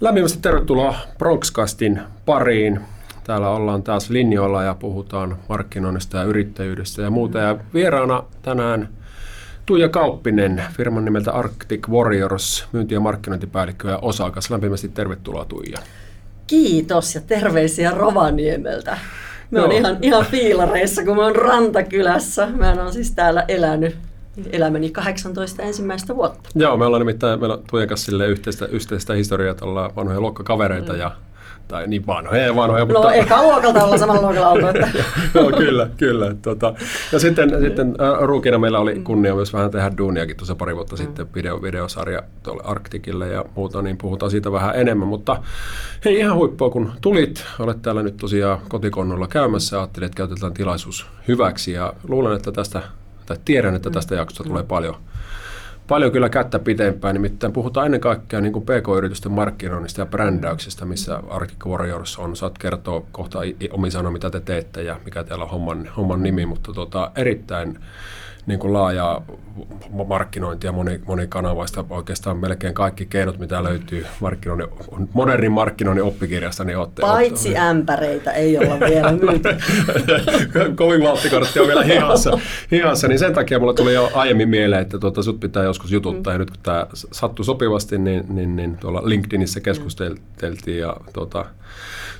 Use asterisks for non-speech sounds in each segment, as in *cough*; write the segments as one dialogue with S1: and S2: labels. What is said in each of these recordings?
S1: Lämpimästi tervetuloa Bronxcastin pariin. Täällä ollaan taas linjoilla ja puhutaan markkinoinnista ja yrittäjyydestä ja muuta. Ja vieraana tänään Tuija Kauppinen, firman nimeltä Arctic Warriors, myynti- ja markkinointipäällikkö ja osakas. Lämpimästi tervetuloa Tuija.
S2: Kiitos ja terveisiä Rovaniemeltä. Me on ihan, ihan fiilareissa, kun mä oon Rantakylässä. Mä oon siis täällä elänyt elämäni 18 ensimmäistä vuotta.
S1: Joo, me ollaan nimittäin meillä on Tuijan kanssa yhteistä, yhteistä historiaa, että ollaan vanhoja luokkakavereita mm. ja tai niin vanhoja ja vanhoja.
S2: No mutta... eka luokalta olla samalla luokalla oltu. Että... *laughs*
S1: Joo, kyllä, kyllä. Tota. Ja sitten, sitten äh, ruukina meillä oli kunnia myös vähän tehdä duuniakin tuossa pari vuotta mm. sitten video, videosarja tuolle Arktikille ja muuta, niin puhutaan siitä vähän enemmän. Mutta hei ihan huippua, kun tulit. Olet täällä nyt tosiaan kotikonnolla käymässä ja ajattelin, että käytetään tilaisuus hyväksi ja luulen, että tästä, tai tiedän, että tästä jaksosta mm. tulee paljon paljon kyllä kättä pitempään, nimittäin puhutaan ennen kaikkea niin kuin PK-yritysten markkinoinnista ja brändäyksestä, missä Arctic Warriors on. Saat kertoa kohta omi sanoa, mitä te teette ja mikä teillä on homman, homman nimi, mutta tota, erittäin niin kuin laajaa markkinointia, moni, monikanavaista, oikeastaan melkein kaikki keinot, mitä löytyy markkinoinnin, modernin markkinoinnin oppikirjasta, niin olette...
S2: Paitsi olette, ämpäreitä ei olla vielä myyty. *laughs*
S1: Kovin valttikortti on vielä hihassa, hihassa, niin sen takia mulle tuli jo aiemmin mieleen, että tuota, sut pitää joskus jututtaa, mm. ja nyt kun tämä sattui sopivasti, niin, niin, niin tuolla LinkedInissä keskusteltiin, ja tuota,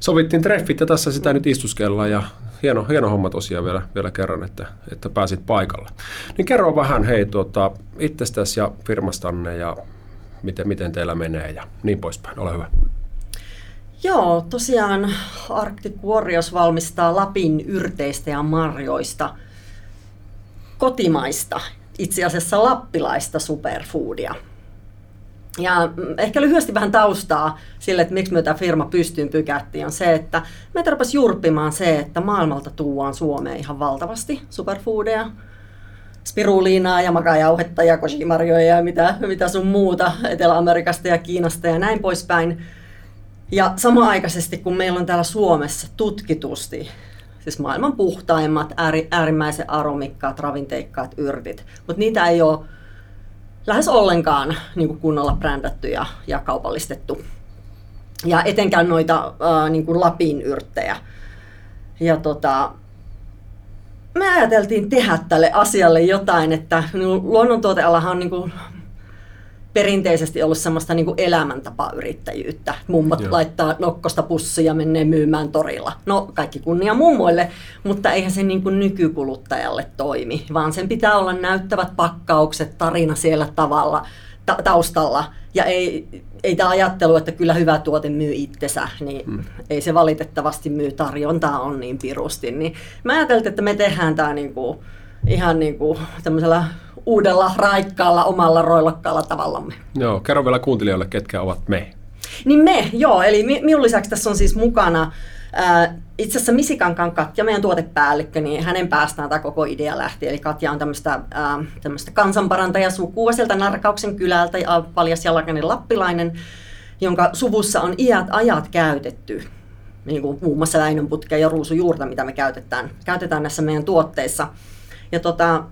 S1: sovittiin treffit, ja tässä sitä nyt istuskellaan, ja hieno, hieno homma tosiaan vielä, vielä kerran, että, että pääsit paikalle. Niin kerro vähän hei tuota, itsestäsi ja firmastanne ja miten, miten teillä menee ja niin poispäin. Ole hyvä.
S2: Joo, tosiaan Arctic Warriors valmistaa Lapin yrteistä ja marjoista kotimaista, itse asiassa lappilaista superfoodia. Ja ehkä lyhyesti vähän taustaa sille, että miksi me tämä firma pystyyn pykättiin, on se, että me rupesi jurppimaan se, että maailmalta tuuaan Suomeen ihan valtavasti superfoodeja, spiruliinaa ja makajauhetta ja koshimarjoja ja mitä, mitä sun muuta Etelä-Amerikasta ja Kiinasta ja näin poispäin. Ja samaaikaisesti, kun meillä on täällä Suomessa tutkitusti siis maailman puhtaimmat, äärimmäisen aromikkaat, ravinteikkaat yrtit, mutta niitä ei ole lähes ollenkaan niin kuin kunnolla brändätty ja, ja kaupallistettu. Ja etenkään noita ää, niin kuin Lapin yrttejä. Ja tota, me ajateltiin tehdä tälle asialle jotain, että luonnontuotealahan on niin kuin perinteisesti ollut semmoista niin kuin elämäntapayrittäjyyttä. Mummot Joo. laittaa nokkosta pussia ja menee myymään torilla. No kaikki kunnia mummoille, mutta eihän se niin kuin nykykuluttajalle toimi, vaan sen pitää olla näyttävät pakkaukset, tarina siellä tavalla ta- taustalla. Ja ei, ei tämä ajattelu, että kyllä hyvä tuote myy itsensä, niin hmm. ei se valitettavasti myy. Tarjontaa on niin pirusti. Niin mä ajattelin, että me tehdään tämä niin kuin, ihan niin kuin tämmöisellä uudella, raikkaalla, omalla roilokkaalla tavallamme.
S1: Joo, kerro vielä kuuntelijoille, ketkä ovat me.
S2: Niin me, joo, eli minun lisäksi tässä on siis mukana äh, itse asiassa Misikankan Katja, meidän tuotepäällikkö, niin hänen päästään tämä koko idea lähti. Eli Katja on tämmöistä, äh, tämmöistä kansanparantajasukua sieltä Narkauksen kylältä, ja paljas jalkainen lappilainen, jonka suvussa on iät ajat käytetty niin kuin muun muassa läinönputkea ja ruusujuurta, mitä me käytetään, käytetään näissä meidän tuotteissa. Ja tota,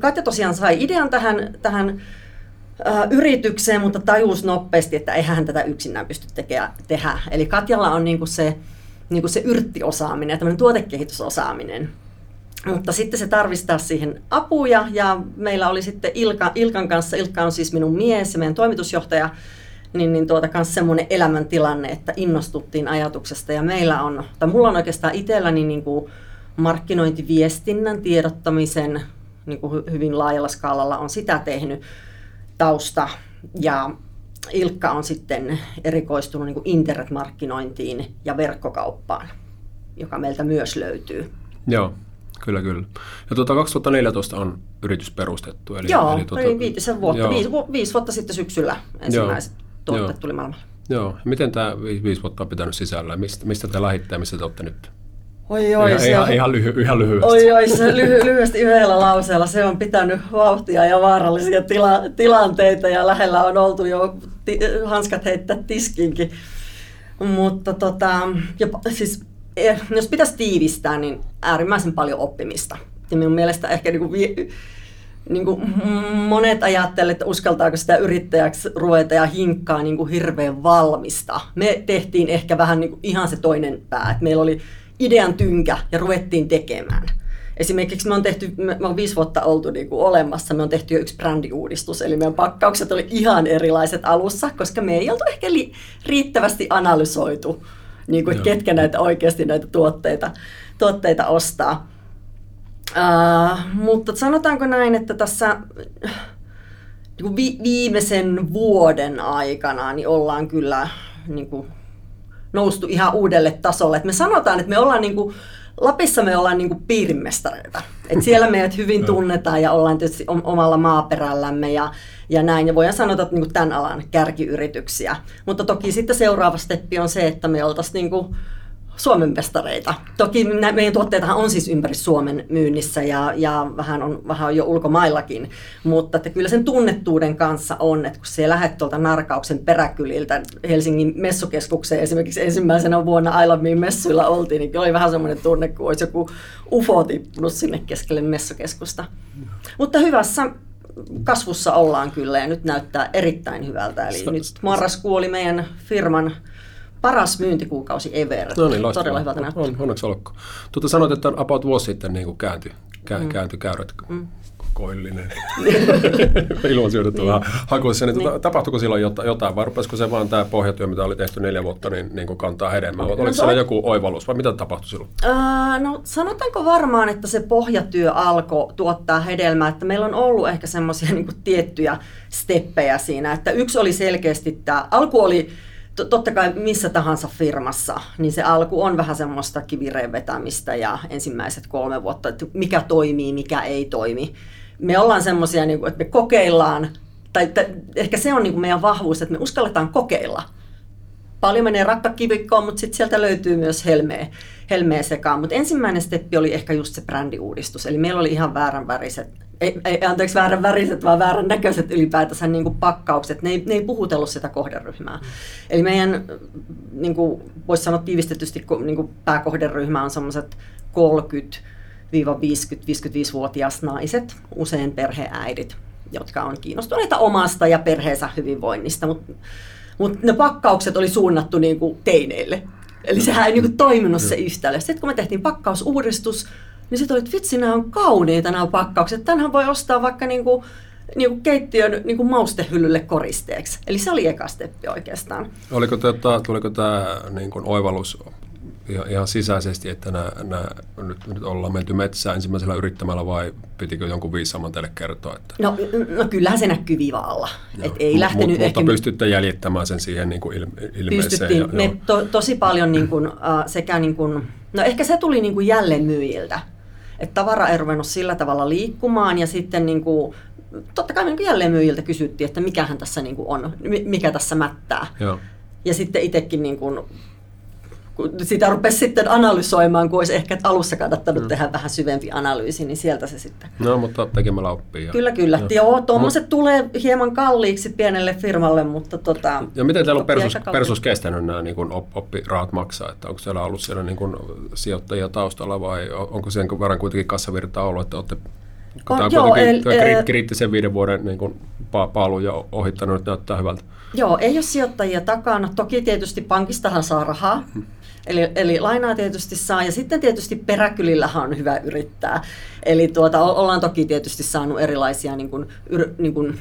S2: Katja tosiaan sai idean tähän, tähän äh, yritykseen, mutta tajus nopeasti, että eihän hän tätä yksinään pysty tekeä, tehdä. Eli Katjalla on niinku se, niinku se yrttiosaaminen, tämmöinen tuotekehitysosaaminen. Mutta sitten se tarvistaa siihen apuja ja meillä oli sitten Ilka, Ilkan kanssa, Ilkka on siis minun mies ja meidän toimitusjohtaja, niin, niin tuota kanssa semmoinen elämäntilanne, että innostuttiin ajatuksesta ja meillä on, tai mulla on oikeastaan itselläni niin kuin markkinointiviestinnän, tiedottamisen, niin kuin hyvin laajalla skaalalla on sitä tehnyt tausta. Ja Ilkka on sitten erikoistunut niin kuin internetmarkkinointiin ja verkkokauppaan, joka meiltä myös löytyy.
S1: Joo, kyllä, kyllä. Ja tuota 2014 on yritys perustettu.
S2: Eli, Joo, eli tuota, viitisen vuotta, viisi, viisi vuotta sitten syksyllä ensimmäiset Joo. tuotteet Joo. tuli maailmalle.
S1: Joo, miten tämä viisi vuotta on pitänyt sisällä? Mistä, mistä te lähditte ja missä te olette nyt?
S2: Oi, oi,
S1: ihan,
S2: se
S1: ihan, on, ihan, lyhy, ihan lyhyesti.
S2: Oi, oi, se lyhy, lyhyesti yhdellä lauseella. Se on pitänyt vauhtia ja vaarallisia tila, tilanteita ja lähellä on oltu jo ti, hanskat heittää tiskinkin. Mutta tota, jopa, siis, eh, jos pitäisi tiivistää, niin äärimmäisen paljon oppimista. Ja minun mielestä ehkä niin kuin niin kuin monet ajattelevat, että uskaltaako sitä yrittäjäksi ruveta ja hinkkaa niin kuin hirveän valmista. Me tehtiin ehkä vähän niin kuin ihan se toinen pää, että meillä oli idean tynkä ja ruvettiin tekemään. Esimerkiksi me on tehty, me on viisi vuotta oltu niin kuin olemassa, me on tehty jo yksi brändiuudistus, eli meidän pakkaukset oli ihan erilaiset alussa, koska me ei oltu ehkä li- riittävästi analysoitu, niin kuin, että ketkä näitä oikeasti näitä tuotteita, tuotteita ostaa. Uh, mutta sanotaanko näin, että tässä niin kuin vi- viimeisen vuoden aikana niin ollaan kyllä niin kuin, noustu ihan uudelle tasolle. Et me sanotaan, että me ollaan niin kuin, Lapissa me ollaan niin kuin piirimestareita. Et siellä meidät hyvin tunnetaan ja ollaan tietysti omalla maaperällämme ja, ja näin. Ja voidaan sanoa, että niin kuin tämän alan kärkiyrityksiä. Mutta toki sitten seuraava steppi on se, että me oltaisiin niin kuin Suomen mestareita. Toki meidän tuotteitahan on siis ympäri Suomen myynnissä ja, ja vähän, on, vähän on jo ulkomaillakin, mutta että kyllä sen tunnettuuden kanssa on, että kun se lähdet tuolta Narkauksen peräkyliltä Helsingin messukeskukseen esimerkiksi ensimmäisenä vuonna Ailamiin messuilla oltiin, niin oli vähän semmoinen tunne, kuin olisi joku UFO tippunut sinne keskelle messukeskusta. Mutta hyvässä kasvussa ollaan kyllä ja nyt näyttää erittäin hyvältä. Eli nyt marraskuu oli meidän firman paras myyntikuukausi ever.
S1: No niin, loistavaa.
S2: Todella hyvältä näyttää.
S1: On, onneksi olkoon. Tuota sanoit, että about vuosi sitten niin kääntyi, kääntyi, mm. kääntyi käyrät. Mm koillinen. *laughs* Ilmansyötetty vähän hakuissa. Niin, niin. tapahtuiko silloin jotain, jotain vai rupesiko se vaan tämä pohjatyö, mitä oli tehty neljä vuotta, niin, niin kuin kantaa hedelmää? No, Oliko siellä joku oivallus vai mitä tapahtui silloin?
S2: Uh, no sanotaanko varmaan, että se pohjatyö alkoi tuottaa hedelmää, että meillä on ollut ehkä semmoisia niin tiettyjä steppejä siinä, että yksi oli selkeästi tämä, alku oli totta kai missä tahansa firmassa, niin se alku on vähän semmoista kivireen vetämistä ja ensimmäiset kolme vuotta, että mikä toimii, mikä ei toimi. Me ollaan semmoisia, niin että me kokeillaan, tai että ehkä se on niin kuin meidän vahvuus, että me uskalletaan kokeilla. Paljon menee rakkakivikkoon, mutta sitten sieltä löytyy myös helmeä, helmeä sekaan. Mutta ensimmäinen steppi oli ehkä just se brändiuudistus. Eli meillä oli ihan väärän väriset ei, ei, anteeksi, väärän väriset, vaan väärän näköiset ylipäätänsä niin kuin pakkaukset. Ne ei, ne ei puhutellut sitä kohderyhmää. Eli meidän, niin kuin voisi sanoa tiivistetysti, niin kuin pääkohderyhmä on semmoiset 30-50-55-vuotias naiset, usein perheäidit, jotka on kiinnostuneita omasta ja perheensä hyvinvoinnista, mutta mut ne pakkaukset oli suunnattu niin kuin teineille. Eli sehän ei niin kuin toiminut se yhtälö. Sitten kun me tehtiin pakkausuudistus, niin sitten oli, että vitsi, nämä on kauniita nämä pakkaukset. Tänhän voi ostaa vaikka niin kuin, niin kuin keittiön niin kuin maustehyllylle koristeeksi. Eli se oli eka steppi oikeastaan.
S1: Oliko tota, tuliko tämä niin kuin oivallus ihan, ihan sisäisesti, että nämä, nämä, nyt, nyt ollaan menty metsään ensimmäisellä yrittämällä vai pitikö jonkun viisaamman teille kertoa? Että...
S2: No, no kyllähän se näkyy viiva alla. Et ei lähtenyt
S1: Mut, ehkä... Mutta pystytte jäljittämään sen siihen niin kuin ilmeeseen.
S2: Pystyttiin. Ja, Me to, tosi paljon niin kuin, uh, sekä niin kuin, no ehkä se tuli niin kuin jälleenmyyjiltä että tavara ei ruvennut sillä tavalla liikkumaan ja sitten niin kuin, totta kai niin jälleen myyjiltä kysyttiin, että mikähän tässä niin kuin on, mikä tässä mättää. Joo. Ja sitten itsekin niin kuin kun sitä rupesi sitten analysoimaan, kun olisi ehkä alussa kannattanut mm. tehdä vähän syvempi analyysi, niin sieltä se sitten.
S1: No, mutta tekemällä oppii.
S2: Ja... Kyllä, kyllä. Joo, Joo tuommoiset Mut... tulee hieman kalliiksi pienelle firmalle, mutta tota...
S1: Ja miten teillä on persus, persus kestänyt nämä niin op, oppirahat maksaa? Että onko siellä ollut siellä niin kuin sijoittajia taustalla vai onko sen verran kuitenkin kassavirtaa ollut, että olette Tämä on joo, el, kriittisen viiden vuoden niin kuin, paalu ja ohittanut, nyt näyttää hyvältä.
S2: Joo, ei ole sijoittajia takana. Toki tietysti pankistahan saa rahaa, hmm. Eli, eli lainaa tietysti saa ja sitten tietysti peräkylillähän on hyvä yrittää. Eli tuota, ollaan toki tietysti saanut erilaisia niin kuin, yr, niin kuin,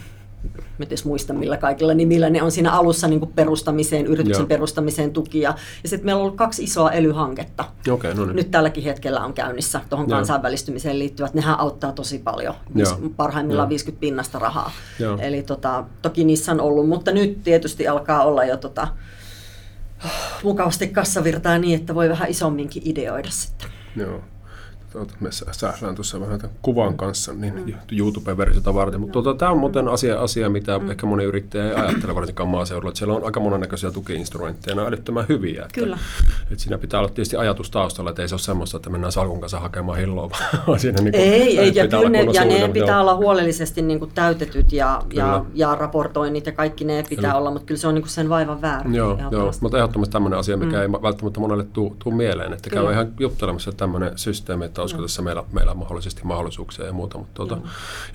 S2: mä edes muista millä kaikilla nimillä ne on siinä alussa niin kuin perustamiseen, yrityksen Joo. perustamiseen tukia. Ja sitten meillä on ollut kaksi isoa elyhanketta.
S1: Okay, no niin.
S2: Nyt tälläkin hetkellä on käynnissä tuohon kansainvälistymiseen liittyvät. Nehän auttaa tosi paljon. Joo. Parhaimmillaan Joo. 50 pinnasta rahaa. Joo. Eli tota, toki niissä on ollut, mutta nyt tietysti alkaa olla jo tota, mukavasti kassavirtaa niin, että voi vähän isomminkin ideoida sitten.
S1: Joo me säädään tuossa vähän tämän kuvan kanssa niin mm. YouTube-versiota varten. Mutta tuota, tämä on muuten asia, asia mitä mm. ehkä moni yrittäjä ei ajattele varsinkaan maaseudulla, että siellä on aika monennäköisiä tukiinstrumentteja, ne on älyttömän hyviä. Että,
S2: Kyllä.
S1: Että siinä pitää olla tietysti ajatus taustalla, että ei se ole semmoista, että mennään salkun kanssa hakemaan hilloa, vaan *laughs* siinä
S2: niin kuin, ei, ei, ja, kyllä ne, ja ne pitää olla huolellisesti niin kuin täytetyt ja, ja, ja, raportoinnit ja kaikki ne pitää Eli. olla, mutta kyllä se on niin kuin sen vaivan väärä.
S1: Joo, joo, mutta ehdottomasti tämmöinen asia, mikä mm. ei välttämättä monelle tule mieleen, että käy ihan juttelemassa tämmöinen systeemi, että että olisiko tässä meillä, meillä mahdollisesti mahdollisuuksia ja muuta. Mutta tuota,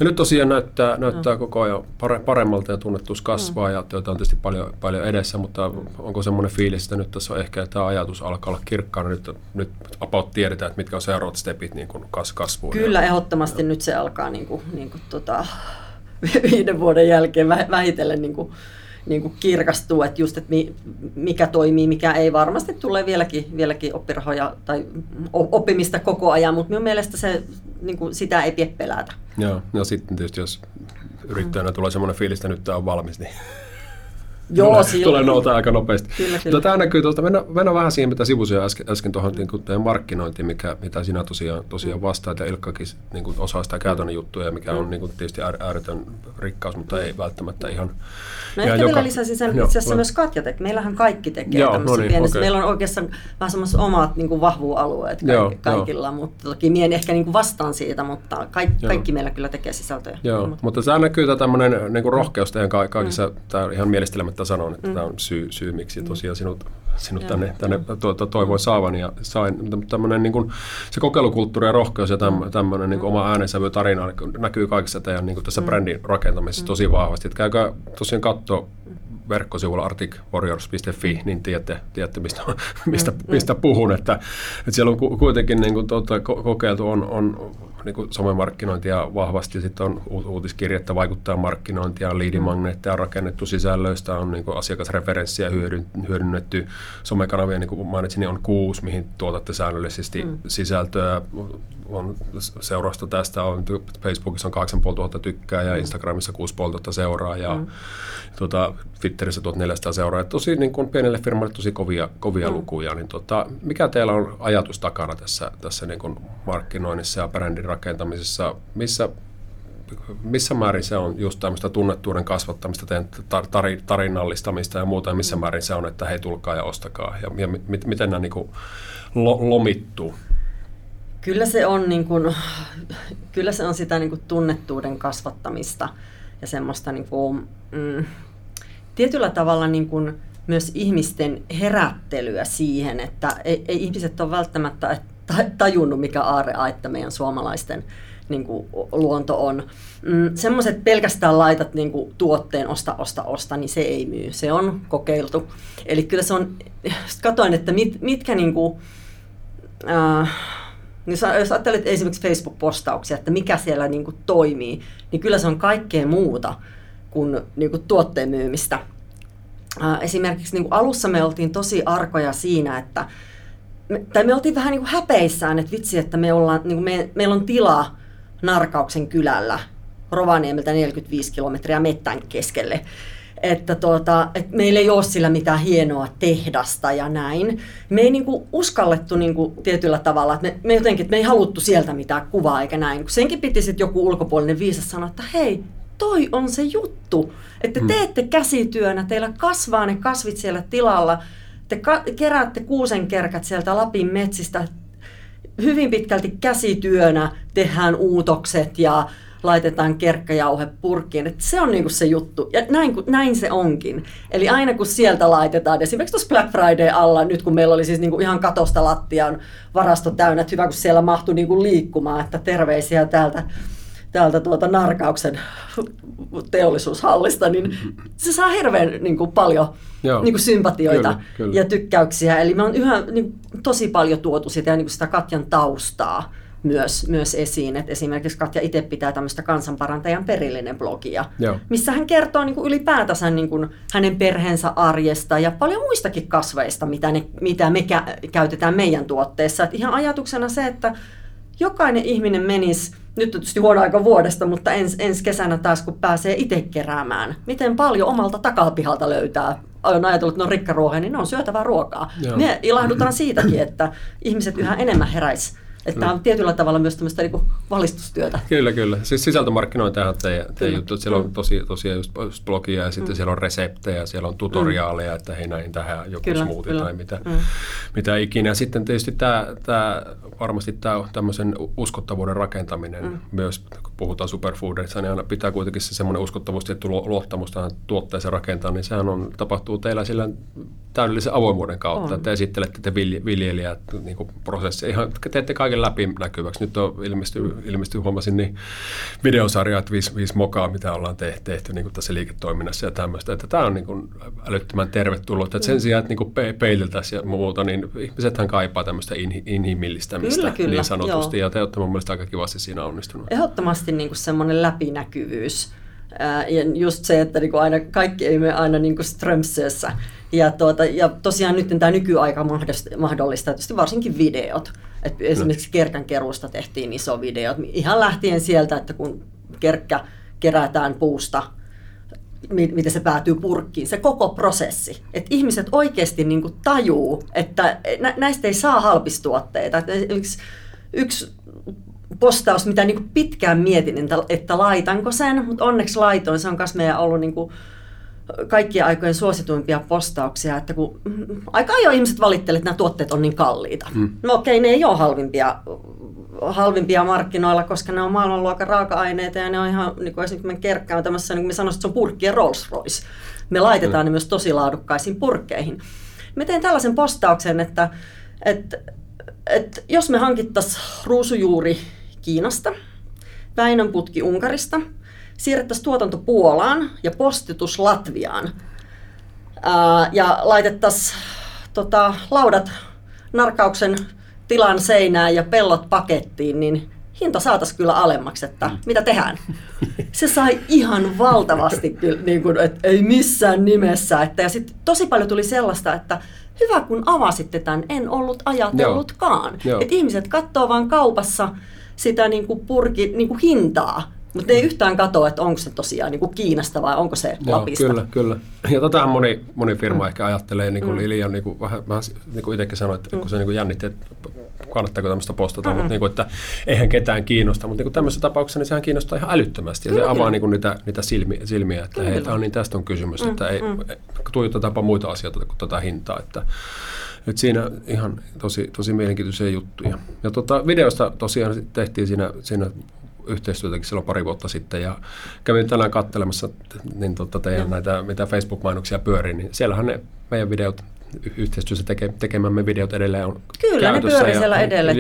S1: ja nyt tosiaan näyttää, näyttää koko ajan paremmalta ja tunnettuus kasvaa ja työtä on tietysti paljon, paljon edessä, mutta onko semmoinen fiilis, että nyt tässä on ehkä tämä ajatus alkaa olla kirkkaana, nyt, nyt about tiedetään, että mitkä on seuraavat stepit niin kuin kas, kasvuun.
S2: Kyllä, ja, ehdottomasti ja. nyt se alkaa niin kuin, niin kuin, tota, *laughs* viiden vuoden jälkeen vähitellen niin kuin, niin kuin kirkastuu, että just, että mikä toimii, mikä ei. Varmasti tulee vieläkin, vieläkin oppirahoja tai oppimista koko ajan, mutta minun mielestä se, niin kuin, sitä ei pidä pelätä.
S1: Joo, no sitten tietysti jos yrittäjänä tulee semmoinen fiilis, että nyt tämä on valmis, niin
S2: Joo,
S1: tulee,
S2: silloin.
S1: tulee nouta aika nopeasti.
S2: Kyllä, kyllä.
S1: Tämä näkyy tuolta, mennään, mennään vähän siihen, mitä sivusin äsken, äsken tuohon niin markkinointiin, mikä, mitä sinä tosiaan, tosiaan vastaat, ja Ilkkakin niin kuin osaa sitä käytännön juttuja, mikä on mm. niin kuin, tietysti ääretön rikkaus, mutta ei välttämättä ihan...
S2: No ihan ehkä joka... vielä lisäsin sen, itse asiassa myös Katja tekee. Meillähän kaikki tekee joo, no niin, pienessä. Okay. Meillä on oikeastaan vähän semmoiset omat niin kuin vahvuualueet joo, kaikilla, joo. mutta toki mien ehkä niin kuin vastaan siitä, mutta kaikki, kaikki meillä kyllä tekee sisältöjä.
S1: Joo, mutta tämä näkyy tämä tämmöinen niin kuin rohkeus teidän kaikissa, mm. tämä ihan mielistelemättä sanon, että mm. tämä on syy, syy miksi mm. tosiaan sinut, sinut tänne, tänne to, to, toivoi saavan ja sain tämmöinen niin kuin, se kokeilukulttuuri ja rohkeus ja täm, tämmöinen niin kuin oma äänensävy tarina näkyy kaikissa teidän niin kuin tässä mm. brändin rakentamisessa mm. tosi vahvasti. Että käykää tosiaan katsoa verkkosivulla articwarriors.fi, niin tiedätte, tiedätte mistä, mistä, mm. mistä puhun. Että, että siellä on kuitenkin niin kuin, tuota, kokeiltu on, on niin kuin somemarkkinointia vahvasti, sitten on uutiskirjettä vaikuttaa markkinointia, liidimagneetteja rakennettu sisällöistä, on niin kuin asiakasreferenssiä hyödynnetty, somekanavia, niin kuin mainitsin, niin on kuusi, mihin tuotatte säännöllisesti mm. sisältöä, on seurausta tästä, on Facebookissa on 8500 tykkää ja mm. Instagramissa 6500 seuraajaa. Mm. Tuota, Twitterissä 1400 seuraajaa. Tosi niin kuin pienelle firmalle tosi kovia, kovia mm. lukuja. Niin tota, mikä teillä on ajatus takana tässä, tässä niin kuin markkinoinnissa ja brändin rakentamisessa? Missä, missä määrin se on just tämmöistä tunnettuuden kasvattamista, tar- tarinallistamista ja muuta, ja missä mm. määrin se on, että hei tulkaa ja ostakaa, ja, ja mit, miten nämä niin kuin lo, lomittuu?
S2: Kyllä se on, niin kuin, kyllä se on sitä niin kuin tunnettuuden kasvattamista ja semmoista niin kuin, mm, tietyllä tavalla niin kuin myös ihmisten herättelyä siihen, että ei, ei ihmiset ole välttämättä tajunnut, mikä aarreaitta meidän suomalaisten niin kuin, luonto on. Mm, Semmoiset pelkästään laitat niin kuin, tuotteen osta, osta, osta, niin se ei myy. Se on kokeiltu. Eli kyllä se on, *laughs* katoin, että mit, mitkä niin kuin, äh, niin jos ajattelet esimerkiksi Facebook-postauksia, että mikä siellä niin kuin toimii, niin kyllä se on kaikkea muuta kuin, niin kuin tuotteen myymistä. Esimerkiksi niin kuin alussa me oltiin tosi arkoja siinä, että me, tai me oltiin vähän niin kuin häpeissään, että vitsi, että me ollaan, niin kuin me, meillä on tila Narkauksen kylällä Rovaniemeltä 45 kilometriä mettän keskelle että, tuota, että meillä ei ole sillä mitään hienoa tehdasta ja näin. Me ei niinku uskallettu niinku tietyllä tavalla, että me, me jotenkin, että me ei haluttu sieltä mitään kuvaa eikä näin. Kun senkin piti sitten joku ulkopuolinen viisas sanoa, että hei, toi on se juttu, että te teette käsityönä, teillä kasvaa ne kasvit siellä tilalla, te ka- keräätte kuusenkerkät sieltä Lapin metsistä, hyvin pitkälti käsityönä tehdään uutokset ja laitetaan kerkkajauhe purkkiin. Että se on niinku se juttu. Ja näin, näin se onkin. Eli aina kun sieltä laitetaan, esimerkiksi tuossa Black Friday alla, nyt kun meillä oli siis niinku ihan katosta lattian varasto täynnä, että hyvä kun siellä mahtui niinku liikkumaan, että terveisiä täältä täältä tuota Narkauksen teollisuushallista, niin se saa hirveän niin kuin, paljon niin kuin, sympatioita kyllä, kyllä. ja tykkäyksiä. Eli me on yhä niin, tosi paljon tuotu sitä, ja niin kuin sitä Katjan taustaa myös, myös esiin. Et esimerkiksi Katja itse pitää tämmöistä kansanparantajan perillinen blogia, Joo. missä hän kertoo niin kuin ylipäätänsä niin kuin hänen perheensä arjesta ja paljon muistakin kasveista, mitä, ne, mitä me kä- käytetään meidän tuotteessa. Et ihan ajatuksena se, että jokainen ihminen menisi, nyt on tietysti huono aika vuodesta, mutta ens, ensi kesänä taas kun pääsee itse keräämään, miten paljon omalta takapihalta löytää on ajatellut, että ne on rikkaruohoja, niin ne on syötävää ruokaa. Joo. Me ilahdutaan siitäkin, että ihmiset yhä enemmän heräisi että tämä on tietyllä tavalla myös tämmöistä niin valistustyötä.
S1: Kyllä, kyllä. Siis sisältömarkkinointi on teidän, teidän juttu. Siellä on tosi, tosiaan just blogia ja sitten mm. siellä on reseptejä, siellä on tutoriaaleja, mm. että hei näin tähän joku kyllä, smoothie kyllä. tai mitä, mm. mitä ikinä. Ja sitten tietysti tämä, tämä varmasti tämä tämmöisen uskottavuuden rakentaminen mm. myös, kun puhutaan superfoodissa, niin aina pitää kuitenkin se semmoinen uskottavuus, että luottamus tähän tuotteeseen rakentaa, niin sehän on, tapahtuu teillä sillä täydellisen avoimuuden kautta, on. että esittelette te viljelijät niin prosessia, ihan teette kaiken läpi näkyväksi. Nyt on ilmesty, ilmesty huomasin, niin videosarja, että viisi, viisi mokaa, mitä ollaan tehty, tehty niin tässä liiketoiminnassa ja tämmöistä, että tämä on niin kuin älyttömän tervetullut, että sen mm. sijaan, että niin pe- peililtäisiin ja muuta, niin ihmisethän kaipaa tämmöistä in, inhimillistämistä kyllä, kyllä, niin sanotusti, joo. ja te olette mun mielestä aika kivasti siinä onnistunut.
S2: Ehdottomasti niin kuin semmoinen läpinäkyvyys, ja just se, että niinku aina, kaikki ei mene aina niinku Strömsössä. Ja, tuota, ja tosiaan nyt tämä nykyaika mahdollistaa tietysti varsinkin videot. Et esimerkiksi kerkan keruusta tehtiin iso video. Ihan lähtien sieltä, että kun kerkkä kerätään puusta, miten se päätyy purkkiin, se koko prosessi. Että ihmiset oikeasti niin kuin tajuu, että näistä ei saa halpistuotteita. yksi, yksi postaus, mitä niin kuin pitkään mietin, että, että laitanko sen, mutta onneksi laitoin. Se on myös meidän ollut niin kuin kaikkien aikojen suosituimpia postauksia, että kun aika ajoin ihmiset valittelevat, että nämä tuotteet on niin kalliita. Mm. No okei, ne ei ole halvimpia, halvimpia markkinoilla, koska ne on maailmanluokan raaka-aineita ja ne on ihan, niin kuin esimerkiksi me kerkkään tämmössä, niin kuin me sanoisin, että se on purkkien Rolls Royce. Me laitetaan mm. ne myös tosi laadukkaisiin purkkeihin. Me tein tällaisen postauksen, että, että, että jos me hankittaisiin ruusujuuri Kiinasta, Väinönputki Unkarista, siirrettäisiin tuotanto Puolaan ja postitus Latviaan. Ää, ja laitettaisiin tota, laudat narkauksen tilan seinään ja pellot pakettiin, niin hinta saataisiin kyllä alemmaksi, että mm. mitä tehdään. *laughs* Se sai ihan valtavasti niin kuin, että ei missään nimessä. Että, ja sitten tosi paljon tuli sellaista, että hyvä kun avasitte tämän, en ollut ajatellutkaan. Että ihmiset katsoo vaan kaupassa sitä niin kuin purki, niin kuin hintaa, mutta ei yhtään katoa, että onko se tosiaan niin kuin Kiinasta vai onko se Joo, Lapista.
S1: Kyllä, kyllä. Ja tätähän moni, moni firma mm. ehkä ajattelee, niin kuin mm. Lili on niin kuin, vähän, vähän niin kuin itsekin sanoi, että mm. kun se niin kuin jännitti, että kannattaako tämmöistä postata, mm-hmm. mutta niin kuin, että eihän ketään kiinnosta. Mutta niin tämmöisessä tapauksessa niin sehän kiinnostaa ihan älyttömästi. Ja kyllä, se avaa niin kuin niitä, niitä silmiä, silmiä että hei, tämä on niin tästä on kysymys, mm, että ei, mm. tuijotetaanpa muita asioita kuin tätä hintaa. Että, että siinä ihan tosi, tosi mielenkiintoisia juttuja. Ja tota, videosta tosiaan tehtiin siinä, siinä yhteistyötäkin silloin pari vuotta sitten ja kävin tänään katselemassa niin tota teidän näitä, mitä Facebook-mainoksia pyörii, niin siellähän ne meidän videot yhteistyössä teke, tekemämme videot edelleen on
S2: Kyllä, ne pyörii ja, siellä edelleen.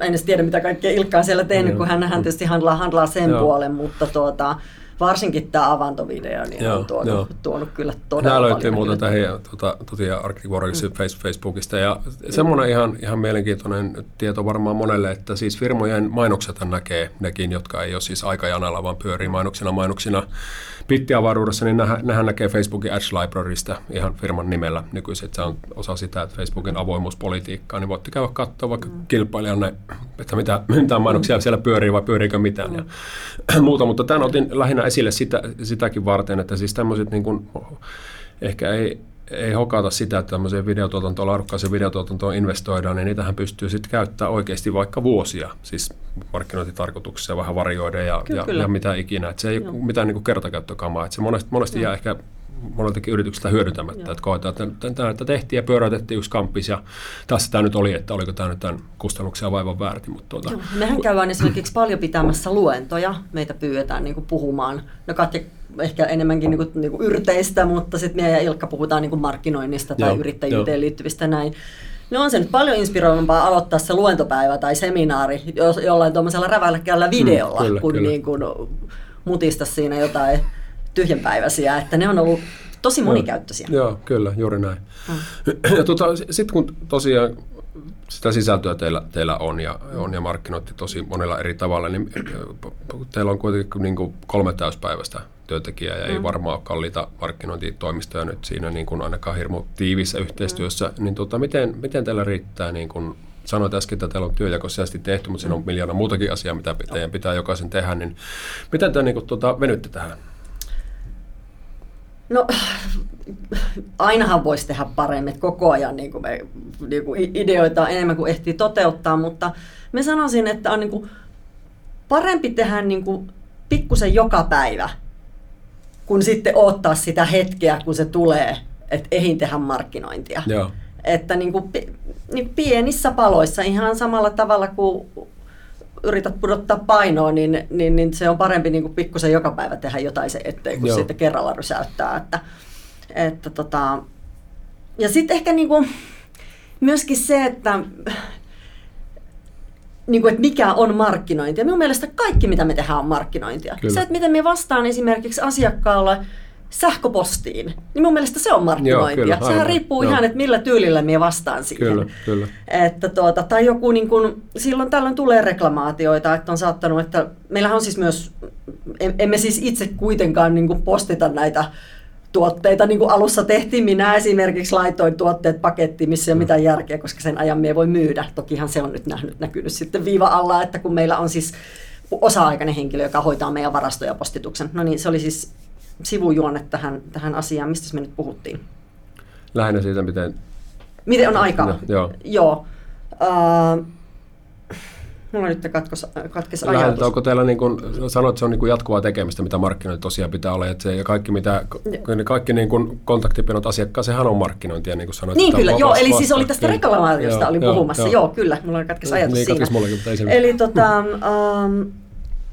S2: En edes tiedä, mitä kaikkea Ilkka on siellä tehnyt, joo. kun hän, hän tietysti handlaa, handlaa sen joo. puolen, mutta tuota, varsinkin tämä avantovideo niin joo, on tuonut, joo. tuonut kyllä todella Nämä
S1: löytyy muuten tähän tuota, tosiaan Arctic Warriors mm. Facebookista. Ja semmoinen ihan, ihan mielenkiintoinen tieto varmaan monelle, että siis firmojen mainokset näkee nekin, jotka ei ole siis aikajanalla, vaan pyörii mainoksina mainoksina bittiavaruudessa, niin nehän näkee Facebookin Ads Librarysta ihan firman nimellä nykyisin. Se on osa sitä, että Facebookin avoimuuspolitiikkaa, niin voitte käydä katsoa vaikka mm. kilpailijanne, että mitä, mitä mainoksia siellä pyörii vai pyöriikö mitään mm. ja *clears throat* muuta. Mutta tämän otin lähinnä esille sitä, sitäkin varten, että siis tämmöiset niin kuin, ehkä ei, ei hokata sitä, että tämmöiseen videotuotantoon, laadukkaaseen videotuotantoon investoidaan, niin niitähän pystyy sitten käyttämään oikeasti vaikka vuosia, siis markkinointitarkoituksessa vähän varjoiden ja, kyllä, ja, kyllä. ja mitä ikinä. Että se ei ole mitään niin kuin kertakäyttökamaa. Että se monesti, monesti jää ehkä moneltakin yrityksiltä hyödyntämättä. Että koetaan, että, että tehtiin ja pyöräytettiin yksi kamppis ja tässä tämä nyt oli, että oliko tämä nyt tämän kustannuksia vaivan väärti. Mutta tuota,
S2: Joo, mehän käydään esimerkiksi paljon pitämässä luentoja. Meitä pyydetään niin puhumaan. No Katja ehkä enemmänkin niin kuin, niin kuin yrteistä, mutta sitten minä ja Ilkka puhutaan niin kuin markkinoinnista tai Joo, yrittäjyyteen jo. liittyvistä näin. No on se nyt paljon inspiroivampaa aloittaa se luentopäivä tai seminaari jollain tuommoisella rävälläkkällä videolla, mm, kyllä, kun kyllä. Niin kuin mutista siinä jotain tyhjänpäiväisiä, että ne on ollut tosi monikäyttöisiä.
S1: Joo, joo kyllä, juuri näin. Mm. *clears throat* Ja tuota, sitten kun tosiaan sitä sisältöä teillä, teillä on, ja, on ja markkinoitti tosi monella eri tavalla, niin teillä on kuitenkin niin kuin kolme täyspäiväistä työntekijää ja mm. ei varmaan ole kalliita markkinointitoimistoja nyt siinä niin kuin ainakaan hirmu tiivissä yhteistyössä. Mm. Niin tuota, miten, miten teillä riittää niin kuin sanoit äsken, että teillä on työjakoisesti tehty, mutta siinä on mm. miljoona muutakin asiaa, mitä teidän pitää jokaisen tehdä, niin miten te niin kuin, tuota, venytte tähän?
S2: No ainahan voisi tehdä paremmin, että koko ajan niin kuin me, niin kuin ideoita on enemmän kuin ehtii toteuttaa, mutta me sanoisin, että on niin kuin parempi tehdä niin kuin pikkusen joka päivä, kun sitten ottaa sitä hetkeä, kun se tulee, että ehin tehdä markkinointia. Joo. Että niin kuin, niin pienissä paloissa ihan samalla tavalla kuin yrität pudottaa painoa, niin, niin, niin se on parempi niin kuin pikkusen joka päivä tehdä jotain se eteen, kun Joo. sitten kerralla rysäyttää. Että, että tota, ja sitten ehkä niinku, myöskin se, että niin kuin, että mikä on markkinointia. Minun mielestä kaikki, mitä me tehdään, on markkinointia. Kyllä. Se, että miten me vastaan esimerkiksi asiakkaalle sähköpostiin, niin mun mielestä se on markkinointia. Joo, kyllä, Sehän riippuu Joo. ihan, että millä tyylillä me vastaan siihen.
S1: Kyllä, kyllä.
S2: Että tuota, tai joku, niin kun, silloin tällöin tulee reklamaatioita, että on saattanut, että meillähän on siis myös, emme siis itse kuitenkaan niin postita näitä tuotteita, niin kuin alussa tehtiin. Minä esimerkiksi laitoin tuotteet pakettiin, missä ei ole mitään järkeä, koska sen ajan me voi myydä. Tokihan se on nyt nähnyt, näkynyt sitten viiva alla, että kun meillä on siis osa-aikainen henkilö, joka hoitaa meidän varastoja postituksen. No niin, se oli siis sivujuonne tähän, tähän asiaan. Mistä me nyt puhuttiin?
S1: Lähinnä siitä, miten...
S2: Miten on aikaa? No,
S1: joo.
S2: joo. Uh, Mulla nyt katkos, katkes ajatus. Lähdet,
S1: onko teillä, niin kuin, sanoit, että se on niin jatkuvaa tekemistä, mitä markkinointi tosiaan pitää olla, että se, ja kaikki, mitä, kaikki niin kuin kontaktipinot asiakkaaseen on markkinointia, niin kuin sanoit.
S2: Niin kyllä, joo, eli siis oli tästä reklamaatiosta oli puhumassa, joo, joo, kyllä, mulla on katkes ajatus niin, siinä.
S1: Mullakin, mutta ei
S2: Eli tota, um,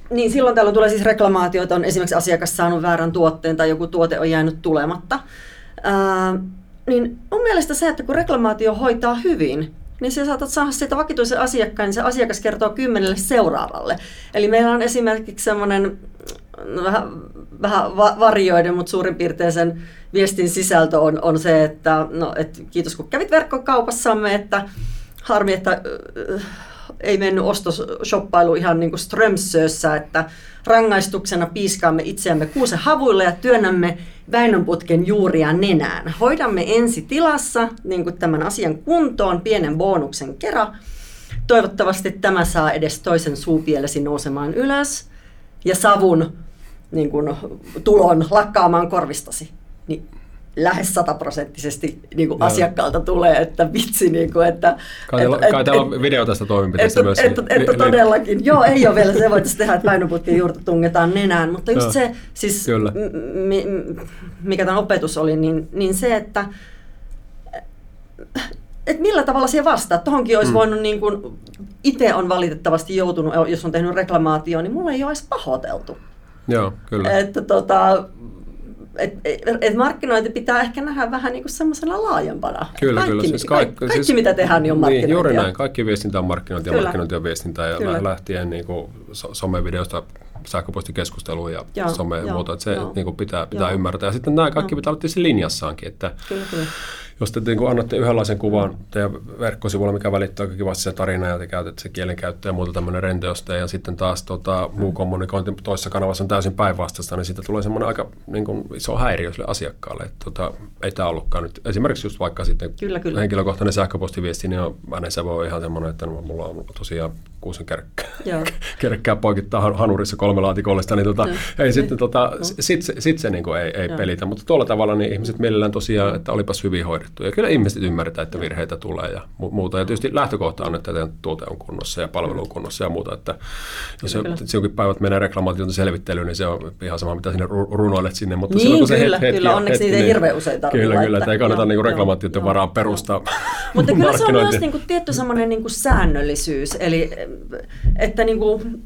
S2: niin silloin tällöin tulee siis reklamaatioita, on esimerkiksi asiakas saanut väärän tuotteen tai joku tuote on jäänyt tulematta. Uh, niin mun mielestä se, että kun reklamaatio hoitaa hyvin, niin sä saatat saada siitä vakituisen asiakkaan, niin se asiakas kertoo kymmenelle seuraavalle. Eli meillä on esimerkiksi semmoinen no, vähän, vähän varjoiden, mutta suurin piirtein sen viestin sisältö on, on se, että no, et kiitos kun kävit verkkokaupassamme, että harmi, että ei mennyt ostoshoppailu ihan niin kuin Strömsössä, että rangaistuksena piiskaamme itseämme kuusen havuilla ja työnnämme Väinönputken juuria nenään. Hoidamme ensi tilassa niin kuin tämän asian kuntoon pienen bonuksen kerran. Toivottavasti tämä saa edes toisen suupielesi nousemaan ylös ja savun niin kuin, tulon lakkaamaan korvistasi. Niin lähes sataprosenttisesti niin kuin asiakkaalta tulee, että vitsi, niin kuin, että...
S1: Kai, et, kai et, täällä on video tästä toimenpiteestä myös.
S2: Että, että, että todellakin, joo, ei ole vielä, se voitaisiin tehdä, että painoputkin juurta tungetaan nenään, mutta just se, siis, mi, mikä tämä opetus oli, niin, niin se, että et millä tavalla siihen vastaa. Tuohonkin olisi mm. voinut, niin kuin, itse on valitettavasti joutunut, jos on tehnyt reklamaatio, niin mulla ei ole edes pahoiteltu.
S1: Joo, kyllä.
S2: Että tota, et, et, markkinointi pitää ehkä nähdä vähän niin kuin semmoisena laajempana.
S1: Kyllä,
S2: kaikki,
S1: kyllä.
S2: Siis kaikki, kaikki, siis, mitä tehdään, niin on markkinointia.
S1: Niin, juuri näin. Kaikki viestintä on markkinointia, kyllä. markkinointi on viestintää ja kyllä. lähtien niin kuin somevideosta sähköpostikeskusteluun ja joo, some ja muuta. Että se niin kuin pitää, pitää ymmärtää. Ja sitten nämä kaikki joo. pitää olla tietysti linjassaankin. Että
S2: kyllä, kyllä
S1: jos te niin annatte yhdenlaisen kuvan teidän verkkosivuilla, mikä välittää kivasti se tarina ja te käytätte se kielenkäyttö ja muuta tämmöinen renteuste ja sitten taas tota, muu kommunikointi toisessa kanavassa on täysin päinvastaista, niin siitä tulee semmoinen aika niin kuin, iso häiriö sille asiakkaalle. Että, tota, ei tämä ollutkaan nyt. Esimerkiksi just vaikka sitten
S2: kyllä, kyllä.
S1: henkilökohtainen sähköpostiviesti, niin on, se voi olla ihan semmoinen, että no, mulla on tosiaan kuusen kerkkää, *laughs* kerkkää poikittaa hanurissa kolme laatikollista, niin tota, ei sitten tota, no. sit, sit, sit se niin kuin ei, ei pelitä. Mutta tuolla tavalla niin ihmiset mielellään tosiaan, että olipas hyvin hoidettu. Ja kyllä ihmiset ymmärtää, että virheitä tulee ja muuta. Ja tietysti lähtökohta on, että tuote on kunnossa ja palvelu on kunnossa ja muuta. Että jos kyllä, se, jonkin päivät menee reklamaation selvittelyyn, niin se on ihan sama, mitä sinne runoilet sinne.
S2: Mutta niin, silloin, kun se kyllä, hetki, kyllä, onneksi niitä ei hirveän usein tarvitse
S1: Kyllä, kyllä, että ei kannata niin reklamaatioiden varaan perustaa
S2: Mutta kyllä se on myös niin kuin, tietty semmoinen niin kuin säännöllisyys, eli että niin kuin,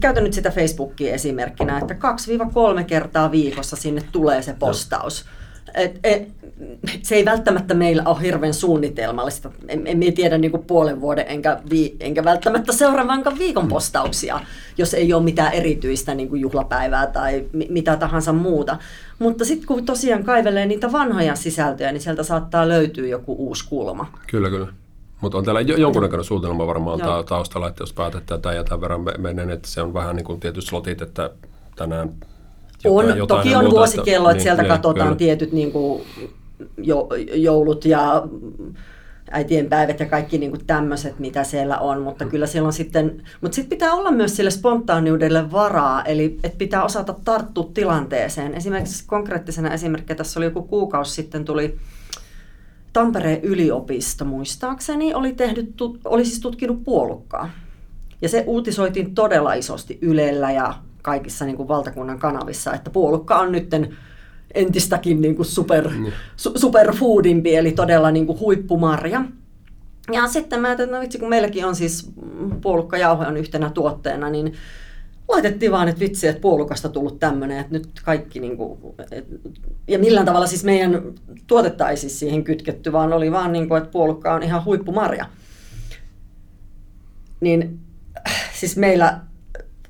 S2: käytän nyt sitä Facebookia esimerkkinä, että 2-3 kertaa viikossa sinne tulee se postaus. Et, et, se ei välttämättä meillä ole hirveän suunnitelmallista. Emme en tiedä niin puolen vuoden enkä, vi, enkä välttämättä seuraavankaan viikon mm. postauksia, jos ei ole mitään erityistä niin juhlapäivää tai mi, mitä tahansa muuta. Mutta sitten kun tosiaan kaivelee niitä vanhoja sisältöjä, niin sieltä saattaa löytyä joku uusi kulma.
S1: Kyllä, kyllä. Mutta on täällä jonkunnäköinen suunnitelma varmaan Joo. taustalla, että jos päätetään ja tämän verran menen, että se on vähän niin kuin tietyt slotit, että tänään
S2: jotain, on, jotain toki on muuta, vuosikello, että, että sieltä niin, katsotaan kyllä. tietyt niin kuin, joulut ja äitienpäivät ja kaikki niin kuin tämmöiset, mitä siellä on, mutta kyllä siellä on sitten, mutta sitten pitää olla myös sille spontaaniudelle varaa, eli että pitää osata tarttua tilanteeseen. Esimerkiksi konkreettisena esimerkkinä tässä oli joku kuukausi sitten tuli Tampereen yliopisto muistaakseni oli, tehnyt, oli siis tutkinut puolukkaa. Ja se uutisoitiin todella isosti Ylellä ja kaikissa niin kuin valtakunnan kanavissa, että puolukka on nytten entistäkin niin kuin super, mm. su, superfoodimpi, eli todella niin kuin huippumarja. Ja sitten mä ajattelin, että no vitsi, kun meilläkin on siis puolukkajauhe on yhtenä tuotteena, niin laitettiin vaan, että vitsi, että puolukasta tullut tämmöinen, että nyt kaikki niin kuin, et, ja millään tavalla siis meidän tuotetta ei siis siihen kytketty, vaan oli vaan niin kuin, että puolukka on ihan huippumarja. Niin siis meillä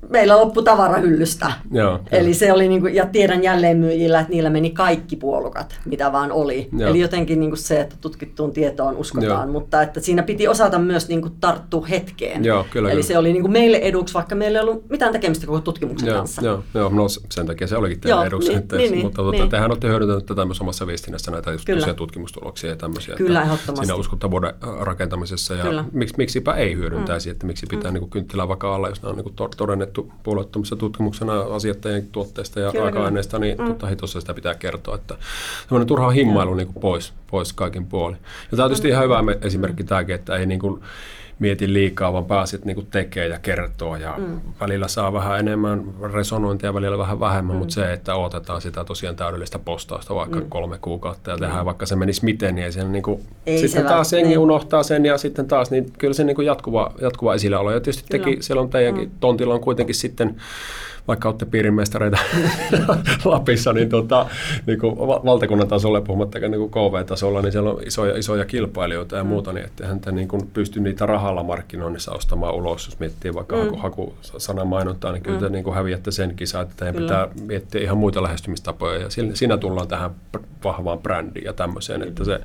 S2: meillä loppu tavarahyllystä.
S1: Joo,
S2: Eli se oli, niin kuin, ja tiedän jälleenmyyjillä, että niillä meni kaikki puolukat, mitä vaan oli.
S1: Joo.
S2: Eli jotenkin niin kuin se, että tutkittuun tietoon uskotaan,
S1: Joo.
S2: mutta että siinä piti osata myös niin kuin tarttua hetkeen.
S1: Joo, kyllä,
S2: Eli
S1: kyllä.
S2: se oli niin kuin meille eduksi, vaikka meillä ei ollut mitään tekemistä koko tutkimuksen
S1: Joo,
S2: kanssa.
S1: joo, joo, no sen takia se olikin teidän
S2: Joo,
S1: eduksi.
S2: niin,
S1: että-
S2: niin, niin,
S1: mutta tota,
S2: niin.
S1: tehän olette hyödyntäneet tätä myös omassa viestinnässä näitä
S2: Kyllä.
S1: tutkimustuloksia ja tämmöisiä.
S2: Kyllä, ehdottomasti.
S1: Siinä uskottavuuden äh, rakentamisessa ja
S2: Kyllä.
S1: miksi, miksipä ei hyödyntäisi, mm. että miksi pitää mm. niin kynttilää vakaalla, jos nämä on niin to- todennettu puolueettomassa tutkimuksena asiattajien tuotteista ja
S2: Kyllä,
S1: raaka-aineista, niin mm. totta hitossa sitä pitää kertoa, että semmoinen turha himmailu niin kuin pois, pois kaikin puolin. Ja tämä on tietysti ihan hyvä me- esimerkki tämäkin, että ei niin kuin mieti liikaa, vaan pääsit niin tekee ja kertoo ja mm. välillä saa vähän enemmän resonointia, välillä vähän vähemmän, mm. mutta se, että odotetaan sitä tosiaan täydellistä postausta vaikka mm. kolme kuukautta ja tehdään vaikka se menisi miten, niin ei sen niin kuin,
S2: Ei se
S1: sitten taas
S2: vält-
S1: jengi
S2: niin.
S1: unohtaa sen ja sitten taas, niin kyllä se niin jatkuva, jatkuva esilleolo. Ja tietysti
S2: Kyllä.
S1: teki, siellä on teidänkin mm. tontilla on kuitenkin sitten vaikka olette piirimestareita *laughs* Lapissa, niin, tota, niin kuin va- valtakunnan tasolla, puhumattakaan niin kuin KV-tasolla, niin siellä on isoja, isoja kilpailijoita ja muuta, niin ettehän te niin kuin pysty niitä rahalla markkinoinnissa ostamaan ulos, jos miettii vaikka mm. haku, hakusanamainontaa, niin kyllä mm. te niin kuin häviätte sen kisan, että teidän pitää miettiä ihan muita lähestymistapoja, ja siinä, tullaan tähän vahvaan brändiin ja tämmöiseen, että se,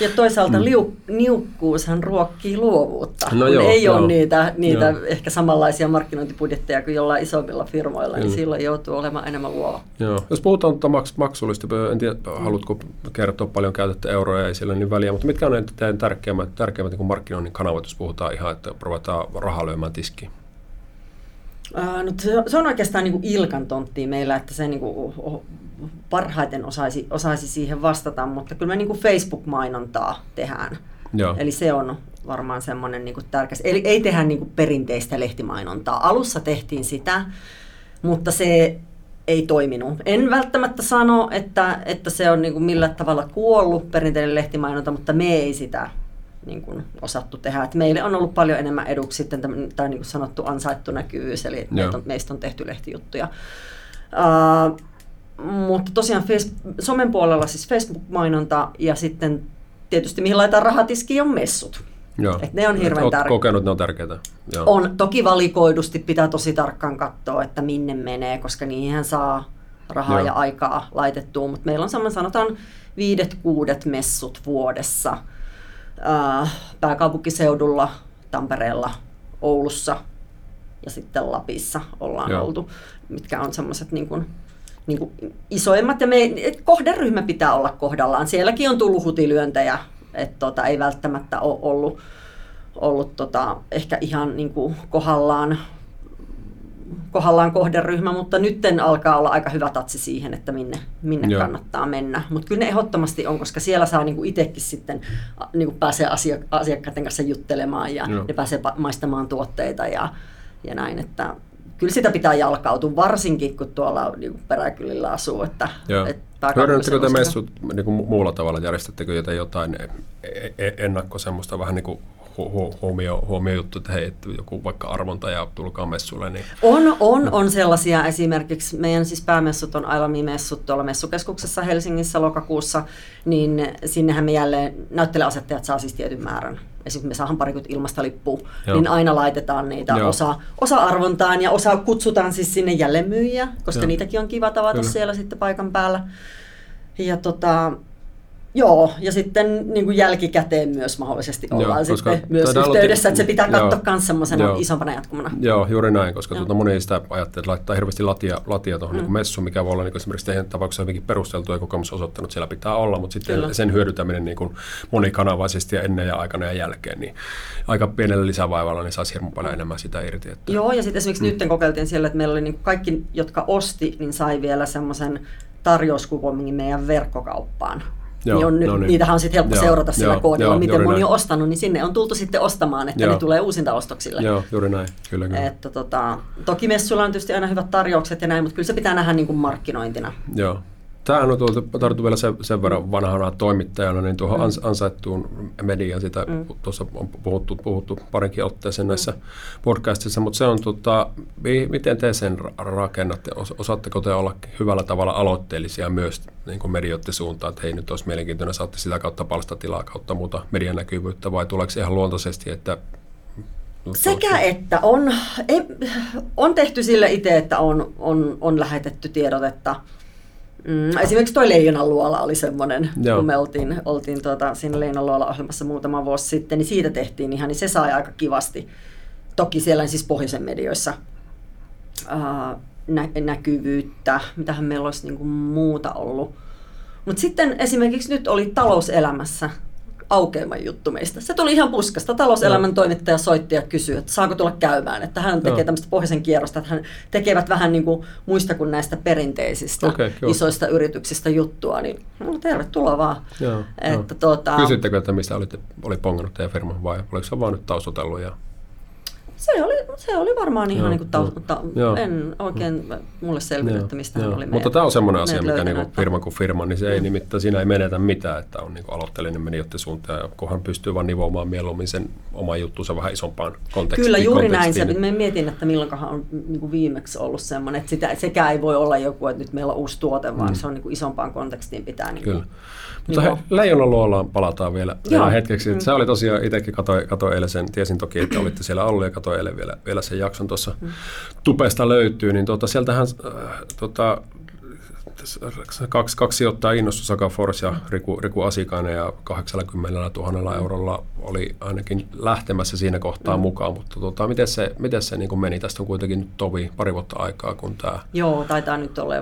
S2: Ja toisaalta mm. liu, niukkuushan ruokkii luovuutta.
S1: No
S2: kun
S1: joo,
S2: ei
S1: joo.
S2: ole niitä, niitä
S1: Joo.
S2: ehkä samanlaisia markkinointibudjetteja kuin jollain isommilla firmoilla, niin
S1: Mm.
S2: silloin joutuu olemaan enemmän luova.
S1: Joo. Jos puhutaan tuota maks- maksullista, en tiedä, haluatko kertoa paljon käytätte euroja, ei sillä niin väliä, mutta mitkä on ne teidän tärkeimmät, tärkeimmät niin markkinoinnin kanavat, jos puhutaan ihan, että ruvetaan rahaa lyömään tiskiin?
S2: No se, se on oikeastaan niin kuin Ilkan tonttia meillä, että se niin kuin parhaiten osaisi, osaisi siihen vastata, mutta kyllä me niin kuin Facebook-mainontaa tehdään.
S1: Joo.
S2: Eli se on varmaan semmoinen niin tärkeä. Eli ei tehdä niin kuin perinteistä lehtimainontaa. Alussa tehtiin sitä, mutta se ei toiminut. En välttämättä sano, että, että se on niin kuin millä tavalla kuollut perinteinen lehtimainonta, mutta me ei sitä niin kuin osattu tehdä. Et meille on ollut paljon enemmän eduksi sitten tämä, niin kuin sanottu ansaittu näkyvyys, eli on, meistä on tehty lehtijuttuja. Uh, mutta tosiaan face, somen puolella siis Facebook-mainonta ja sitten tietysti mihin laitetaan rahatiskiin on messut.
S1: Joo.
S2: Et ne on hirveän tärkeitä.
S1: kokenut, ne on tärkeitä. Joo.
S2: On toki valikoidusti, pitää tosi tarkkaan katsoa, että minne menee, koska niihin saa rahaa
S1: Joo.
S2: ja aikaa laitettua, mutta meillä on semmoinen sanotaan viidet, kuudet messut vuodessa äh, pääkaupunkiseudulla, Tampereella, Oulussa ja sitten Lapissa ollaan
S1: Joo.
S2: oltu, mitkä on semmoiset niin kuin, niin kuin isoimmat. Ja me, kohderyhmä pitää olla kohdallaan. Sielläkin on tullut hutilyöntejä, että tota, ei välttämättä ole ollut, ollut tota, ehkä ihan niin kuin kohdallaan, kohdallaan kohderyhmä, mutta nyt alkaa olla aika hyvä tatsi siihen, että minne, minne
S1: Joo.
S2: kannattaa mennä. Mutta kyllä ne ehdottomasti on, koska siellä saa niinku itsekin sitten niinku pääsee asia, asiakkaiden kanssa juttelemaan ja
S1: Joo.
S2: ne pääsee maistamaan tuotteita ja, ja näin, että kyllä sitä pitää jalkautua, varsinkin kun tuolla niinku peräkylillä asuu. Että,
S1: Joo.
S2: et
S1: Hyödynnettekö te messut niin kuin muulla tavalla? Järjestättekö jotain, jotain e- e- ennakko semmoista vähän niin kuin hu- hu- huomio, huomiojuttu, että hei, että joku vaikka arvonta ja tulkaa messuille, niin
S2: On, on, on sellaisia esimerkiksi, meidän siis päämessut on Ailami-messut tuolla messukeskuksessa Helsingissä lokakuussa, niin sinnehän me jälleen, näyttelijäasettajat saa siis tietyn määrän. Esimerkiksi me saadaan parikymmentä ilmasta lippua,
S1: Joo.
S2: niin aina laitetaan niitä
S1: Joo.
S2: osa, osa arvontaan ja osa kutsutaan siis sinne jälleenmyyjiä, koska
S1: Joo.
S2: niitäkin on kiva tavata
S1: Kyllä.
S2: siellä sitten paikan päällä. Ja tota, Joo, ja sitten niin kuin jälkikäteen myös mahdollisesti
S1: Joo,
S2: ollaan
S1: koska
S2: sitten myös yhteydessä, että se pitää
S1: joo.
S2: katsoa myös semmoisena
S1: Joo.
S2: isompana jatkumana.
S1: Joo, juuri näin, koska
S2: Joo.
S1: tuota, moni sitä ajattele, että laittaa hirveästi latia, latia tuohon mm. niin messuun, mikä voi olla niin esimerkiksi teidän tapauksessa hyvinkin perusteltu ja kokemus osoittanut, siellä pitää olla, mutta sitten
S2: Kyllä.
S1: sen hyödyntäminen niin kuin monikanavaisesti ja ennen ja aikana ja jälkeen, niin aika pienellä lisävaivalla niin saisi hirveän paljon enemmän sitä irti. Että,
S2: Joo, ja sitten esimerkiksi mm. nyt kokeiltiin siellä, että meillä oli niin kaikki, jotka osti, niin sai vielä semmoisen tarjouskuponin meidän verkkokauppaan.
S1: Joo,
S2: niin on nyt,
S1: no niin.
S2: Niitähän on sitten helppo
S1: Joo,
S2: seurata sillä
S1: joo,
S2: koodilla,
S1: joo,
S2: miten moni
S1: näin.
S2: on ostanut, niin sinne on tultu sitten ostamaan, että
S1: Joo.
S2: ne tulee uusinta ostoksille.
S1: Joo, juuri näin, kyllä kyllä.
S2: Että tota, toki messuilla on tietysti aina hyvät tarjoukset ja näin, mutta kyllä se pitää nähdä niin kuin markkinointina.
S1: Joo. Tämähän on tuolta, tarttu vielä sen, sen verran vanhana toimittajana, niin tuohon mm. ansaittuun mediaan, sitä mm. tuossa on puhuttu, puhuttu parinkin otteeseen mm. näissä podcastissa, mutta se on, tota, miten te sen rakennatte? Osaatteko te olla hyvällä tavalla aloitteellisia myös niin kuin medioiden suuntaan, että hei nyt olisi mielenkiintoinen, saatte sitä kautta palstatilaa kautta muuta median näkyvyyttä, vai tuleeko ihan luontaisesti, että
S2: sekä että on, on tehty sille itse, että on, on, on lähetetty tiedotetta. Mm, esimerkiksi tuo Leijonan luola oli semmoinen, Joo. kun me oltiin, oltiin tuota, siinä Leijonan luola ohjelmassa muutama vuosi sitten, niin siitä tehtiin ihan, niin se sai aika kivasti. Toki siellä siis pohjoisen medioissa ää, nä- näkyvyyttä, mitähän meillä olisi niin kuin muuta ollut. Mutta sitten esimerkiksi nyt oli talouselämässä aukeaman juttu meistä. Se tuli ihan puskasta. Talouselämän toimittaja soitti ja kysyi, että saako tulla käymään. Että hän tekee tämmöistä pohjoisen kierrosta, että hän tekevät vähän niin kuin muista kuin näistä perinteisistä okay, isoista yrityksistä juttua. Niin no, tervetuloa vaan. Joo,
S1: että, no. tuota, Kysyttekö, että mistä olitte, oli pongannut teidän firma vai oliko se vaan nyt taustotellut ja
S2: se oli, se oli varmaan ihan joo, niin kuin tausta, mutta en oikein mulle selvinnyt, että mistä hän oli
S1: Mutta tämä on semmoinen asia, mikä niin kuin firma kuin firma, niin se ei nimittäin, siinä ei menetä mitään, että on niin kuin aloitteellinen menijöiden suuntaan, kun hän pystyy vaan nivoamaan mieluummin sen oma juttunsa vähän isompaan kontekstiin.
S2: Kyllä, juuri näin. Se, me mietin, että milloinkohan on niin kuin viimeksi ollut semmoinen, että sitä, sekä ei voi olla joku, että nyt meillä on uusi tuote, vaan mm. se on niin kuin isompaan kontekstiin pitää niin
S1: Kyllä. Mutta niin Leijonan luolaan palataan vielä, vielä hetkeksi. Mm. Se oli tosiaan, itsekin katsoin, katsoin eilen sen, tiesin toki, että olitte siellä ollut ja katsoin eilen vielä, vielä sen jakson tuossa mm. tupesta löytyy, niin tuota, sieltähän äh, tuota, kaksi, kaksi sijoittaa innostus Saka Force ja Riku, Riku Asikainen ja 80 000 eurolla oli ainakin lähtemässä siinä kohtaa mm. mukaan, mutta tota, miten se, miten se niin meni? Tästä on kuitenkin nyt tovi pari vuotta aikaa, kun tämä...
S2: Joo, taitaa nyt olla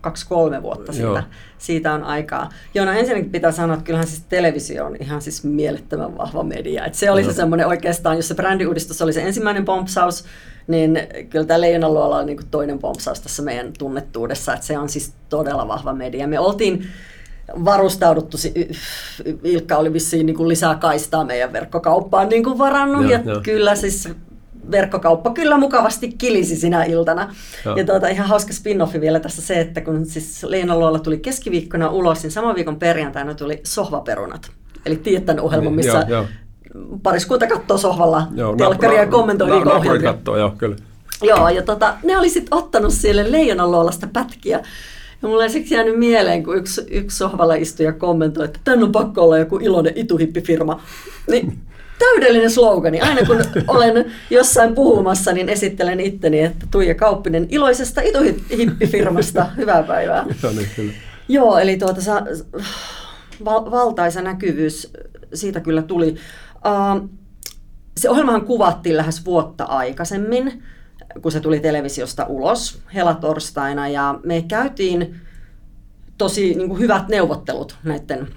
S2: kaksi-kolme vuotta siitä, siitä on aikaa. Joo, no ensinnäkin pitää sanoa, että kyllähän siis televisio on ihan siis mielettömän vahva media. Et se oli Joo. se semmoinen oikeastaan, jos se brändiuudistus oli se ensimmäinen pompsaus, niin kyllä tämä Leijonaluola on niin kuin toinen pompsaus tässä meidän tunnettuudessa, että se on siis todella vahva media. Me oltiin varustauduttu, Ilkka oli vissiin niin kuin lisää kaistaa meidän verkkokauppaan niin kuin varannut, ja, ja kyllä siis verkkokauppa kyllä mukavasti kilisi sinä iltana. Ja, ja tuota, ihan hauska spin-offi vielä tässä se, että kun siis Leena Luola tuli keskiviikkona ulos, niin saman viikon perjantaina tuli sohvaperunat. Eli tiedät tämän ohjelman, niin, missä joo, joo pariskunta katsoo sohvalla joo, telkkaria ja kommentoi na, ohjelmia.
S1: katsoo, joo, kyllä.
S2: Joo, ja tota, ne oli sitten ottanut siellä leijonanluolasta pätkiä. Ja mulla ei siksi jäänyt mieleen, kun yksi, yksi sohvalla istuja kommentoi, että tänne on pakko olla joku iloinen ituhippifirma. Niin *laughs* täydellinen slogani. Aina kun olen jossain puhumassa, niin esittelen itteni, että Tuija Kauppinen iloisesta ituhippifirmasta. *laughs* Hyvää päivää.
S1: Joo, niin, kyllä.
S2: Joo, eli tuota, sa, val, valtaisa näkyvyys siitä kyllä tuli. Uh, se ohjelmahan kuvattiin lähes vuotta aikaisemmin, kun se tuli televisiosta ulos helatorstaina ja me käytiin tosi niin kuin hyvät neuvottelut näiden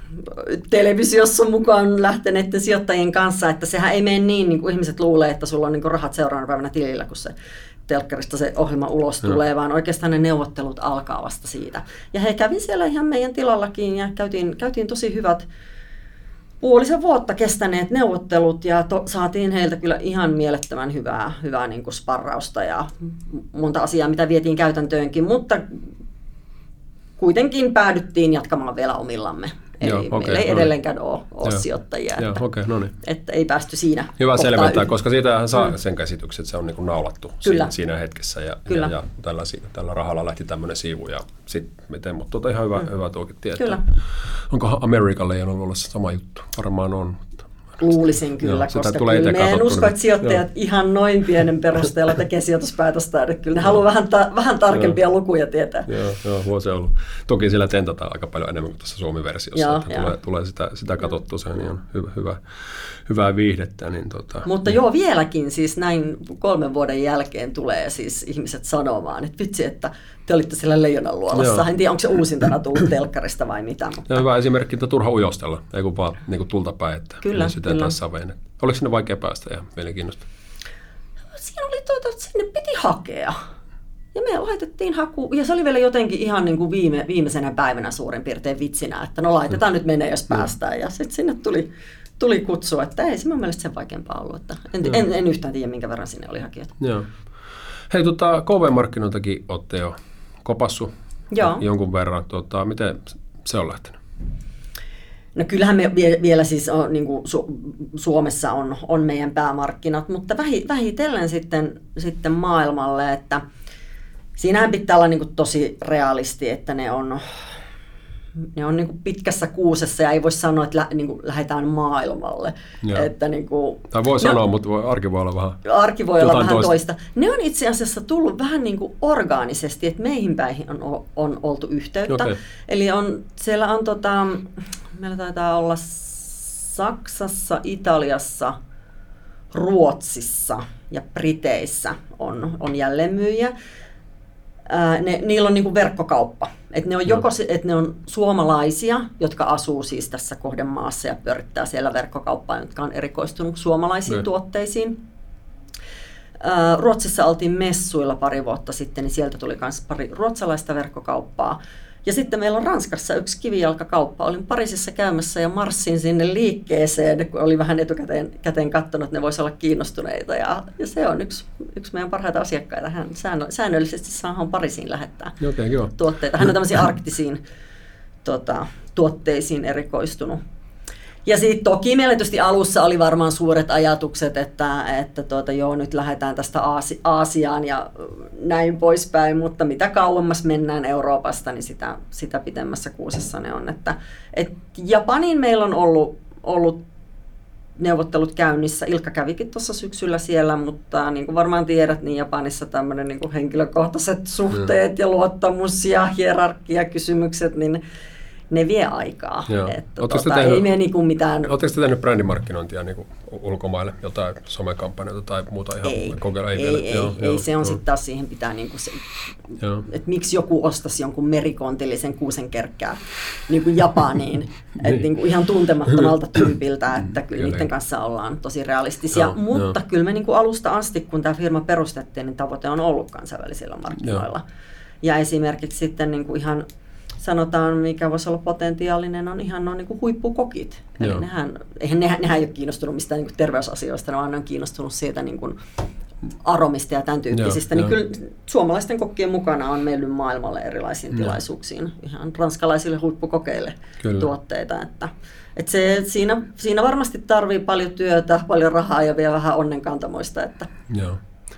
S2: televisiossa mukaan lähteneiden sijoittajien kanssa, että sehän ei mene niin, niin kuin ihmiset luulee, että sulla on niin kuin rahat seuraavana päivänä tilillä, kun se telkkarista se ohjelma ulos tulee, vaan oikeastaan ne neuvottelut alkaa vasta siitä. Ja he kävi siellä ihan meidän tilallakin ja käytiin, käytiin tosi hyvät puolisen vuotta kestäneet neuvottelut ja to, saatiin heiltä kyllä ihan mielettömän hyvää, hyvää niin kuin sparrausta ja monta asiaa, mitä vietiin käytäntöönkin, mutta kuitenkin päädyttiin jatkamaan vielä omillamme. Eli Joo, okay, meillä ei no niin. edelleenkään ole, ole Joo. sijoittajia. Joo, että, okay, no niin. että ei päästy siinä.
S1: Hyvä selventää, yh. koska siitä saa mm. sen käsityksen, että se on niin kuin naulattu Kyllä. Siinä, siinä hetkessä. Ja, Kyllä. ja, ja tällä, tällä rahalla lähti tämmöinen siivu. Ja sit miten, mutta tuota ihan hyvä, mm. hyvä tuokin tietää. Kyllä. Onko Amerikalle ollut sama juttu? Varmaan on.
S2: Luulisin kyllä, Joo, koska tulee kyllä me en usko, että sijoittajat Joo. ihan noin pienen perusteella tekee sijoituspäätöstä. Että kyllä ne haluaa vähän, ta- vähän tarkempia Joo. lukuja tietää.
S1: Joo, Joo vuosi ollut. Toki sillä tentataan aika paljon enemmän kuin tässä Suomi-versiossa. Joo, että tulee, tulee sitä, sitä katsottua, se on ihan hyvä, hyvä, hyvää viihdettä. Niin tota,
S2: Mutta niin. joo, vieläkin siis näin kolmen vuoden jälkeen tulee siis ihmiset sanomaan, että vitsi, että te olitte siellä leijonan luolassa. Joo. En tiedä, onko se uusintana tullut telkkarista vai mitä. Mutta...
S1: Ja hyvä esimerkki, että turha ujostella, ei kun vaan niin kuin tulta päin, että kyllä, kyllä. saveen. Oliko sinne vaikea päästä ja mielenkiinnosta?
S2: Siinä oli tuota, että sinne piti hakea. Ja me laitettiin haku, ja se oli vielä jotenkin ihan niin kuin viime, viimeisenä päivänä suurin piirtein vitsinä, että no laitetaan mm. nyt menee, jos päästään. Ja sitten sinne tuli, tuli kutsua, että ei se mun mielestä sen vaikeampaa ollut. Että en, en, en, yhtään tiedä, minkä verran sinne oli hakijoita.
S1: Joo. Hei, tota, KV-markkinoitakin olette jo kopassu
S2: Joo.
S1: jonkun verran. Tota, miten se on lähtenyt?
S2: No kyllähän me vielä siis on, niin kuin Su- Suomessa on, on meidän päämarkkinat, mutta vähi, vähitellen sitten, sitten maailmalle, että siinähän pitää olla niin kuin tosi realisti, että ne on, ne on niin kuin pitkässä kuusessa ja ei voi sanoa, että lä, niin kuin lähdetään maailmalle. Että niin kuin,
S1: tai voi sanoa, no, mutta arki voi olla vähän
S2: Arki voi olla vähän toista. toista. Ne on itse asiassa tullut vähän niin kuin orgaanisesti, että meihin päihin on, on oltu yhteyttä. Okay. Eli on, siellä on tota, meillä taitaa olla Saksassa, Italiassa, Ruotsissa ja Briteissä on, on jälleenmyyjä. Ää, ne, niillä on niinku verkkokauppa. Et ne, on joko, et ne on suomalaisia, jotka asuu siis tässä kohdemaassa ja pyörittää siellä verkkokauppaa, jotka on erikoistunut suomalaisiin ne. tuotteisiin. Ruotsissa oltiin messuilla pari vuotta sitten, niin sieltä tuli myös pari ruotsalaista verkkokauppaa. Ja sitten meillä on Ranskassa yksi kivijalkakauppa. Olin Pariisissa käymässä ja marssin sinne liikkeeseen, kun oli vähän etukäteen käteen katsonut, että ne voisi olla kiinnostuneita. Ja, ja se on yksi, yksi meidän parhaita asiakkaita. Hän säännöllisesti saahan Pariisiin lähettää
S1: okay,
S2: tuotteita. Hän on tämmöisiin arktisiin tota, tuotteisiin erikoistunut. Ja sitten toki meillä tietysti alussa oli varmaan suuret ajatukset, että, että tuota, joo, nyt lähdetään tästä Aasi- Aasiaan ja näin poispäin, mutta mitä kauemmas mennään Euroopasta, niin sitä, sitä pitemmässä kuusessa ne on. Että, et Japanin meillä on ollut, ollut neuvottelut käynnissä. Ilkka kävikin tuossa syksyllä siellä, mutta niin kuin varmaan tiedät, niin Japanissa tämmöinen niin henkilökohtaiset suhteet mm. ja luottamus ja hierarkiakysymykset, niin ne vie aikaa. Että tota, tehnyt, ei me niinku mitään...
S1: Oletteko te tehnyt brändimarkkinointia niinku ulkomaille, jotain somekampanjoita tai muuta ihan
S2: ei,
S1: kokeilla?
S2: Ei, ei, ei, joo, ei joo, se on sitten taas siihen pitää, niinku se, että miksi joku ostaisi jonkun merikontillisen kuusenkerkkää *laughs* niin kuin Japaniin, niin. että niinku ihan tuntemattomalta tyypiltä, että kyllä niiden niin. kanssa ollaan tosi realistisia, joo, mutta joo. kyllä me niinku alusta asti, kun tämä firma perustettiin, niin tavoite on ollut kansainvälisillä markkinoilla. Joo. Ja esimerkiksi sitten niinku ihan sanotaan, mikä voisi olla potentiaalinen, on ihan noin niin huippukokit. Joo. Eli nehän, eihän, nehän, nehän ei ole kiinnostunut mistään niin kuin terveysasioista, vaan ne on kiinnostunut siitä niin kuin aromista ja tämän tyyppisistä. Joo, niin jo. kyllä suomalaisten kokkien mukana on mennyt maailmalle erilaisiin joo. tilaisuuksiin, ihan ranskalaisille huippukokeille kyllä. tuotteita. Että, että se, siinä, siinä varmasti tarvii paljon työtä, paljon rahaa ja vielä vähän onnenkantamoista. Että
S1: Joo.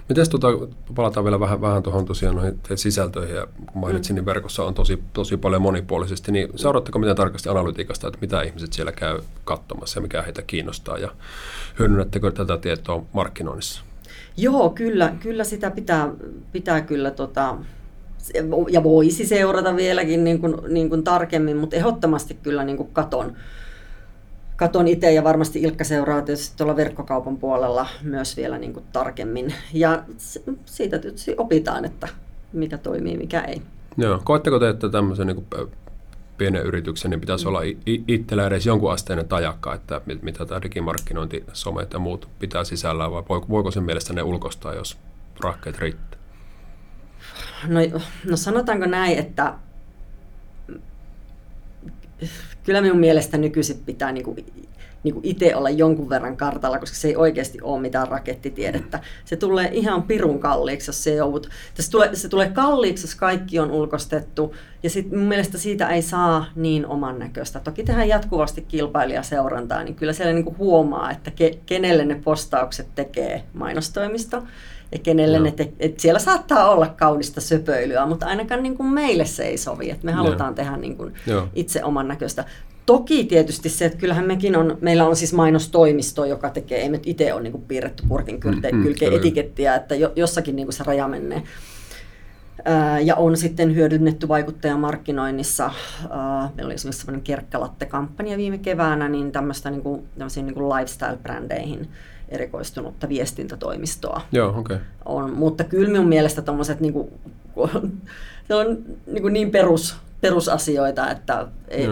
S1: Miten tuota, palataan vielä vähän, vähän tuohon tosiaan noihin sisältöihin, ja kun mainitsin, mm. niin verkossa on tosi, tosi paljon monipuolisesti, niin seuraatteko miten tarkasti analytiikasta, että mitä ihmiset siellä käy katsomassa ja mikä heitä kiinnostaa, ja hyödynnättekö tätä tietoa markkinoinnissa?
S2: Joo, kyllä, kyllä sitä pitää, pitää kyllä tota, ja voisi seurata vieläkin niin kuin, niin kuin tarkemmin, mutta ehdottomasti kyllä niin kuin katon, katon itse ja varmasti Ilkka seuraa tietysti tuolla verkkokaupan puolella myös vielä niin kuin tarkemmin. Ja siitä tietysti opitaan, että mikä toimii, mikä ei.
S1: Joo. Koetteko te, että tämmöisen niin kuin pienen yrityksen niin pitäisi mm. olla itsellä edes jonkun asteinen tajakka, että mitä tämä digimarkkinointi, somet ja muut pitää sisällään, vai voiko sen mielestä ne ulkostaa, jos rahkeet riittää?
S2: No, no sanotaanko näin, että kyllä minun mielestä nykyisin pitää niin kuin, niin kuin itse olla jonkun verran kartalla, koska se ei oikeasti ole mitään rakettitiedettä. Se tulee ihan pirun kalliiksi, jos se joudut. Se tulee, se tulee kalliiksi, jos kaikki on ulkostettu. Ja sit mun mielestä siitä ei saa niin oman näköistä. Toki tehdään jatkuvasti kilpailijaseurantaa, niin kyllä siellä niin kuin huomaa, että ke, kenelle ne postaukset tekee mainostoimisto ja kenelle no. ne te- et siellä saattaa olla kaunista söpöilyä, mutta ainakaan niin kuin meille se ei sovi, että me halutaan no. tehdä niin kuin itse oman näköistä. Toki tietysti se, että kyllähän mekin on, meillä on siis mainostoimisto, joka tekee, ei me itse ole niin kuin piirretty purkin kylkeen mm, mm, etikettiä, että jo, jossakin niin kuin se raja menee. ja on sitten hyödynnetty vaikuttajamarkkinoinnissa. meillä oli esimerkiksi sellainen kerkkalatte-kampanja viime keväänä, niin tämmöistä niin kuin, niin kuin lifestyle-brändeihin erikoistunutta viestintätoimistoa.
S1: Joo, okay.
S2: on. Mutta kyllä minun mielestä tuommoiset niin kuin, se on niin, kuin niin perus, perusasioita, että ei,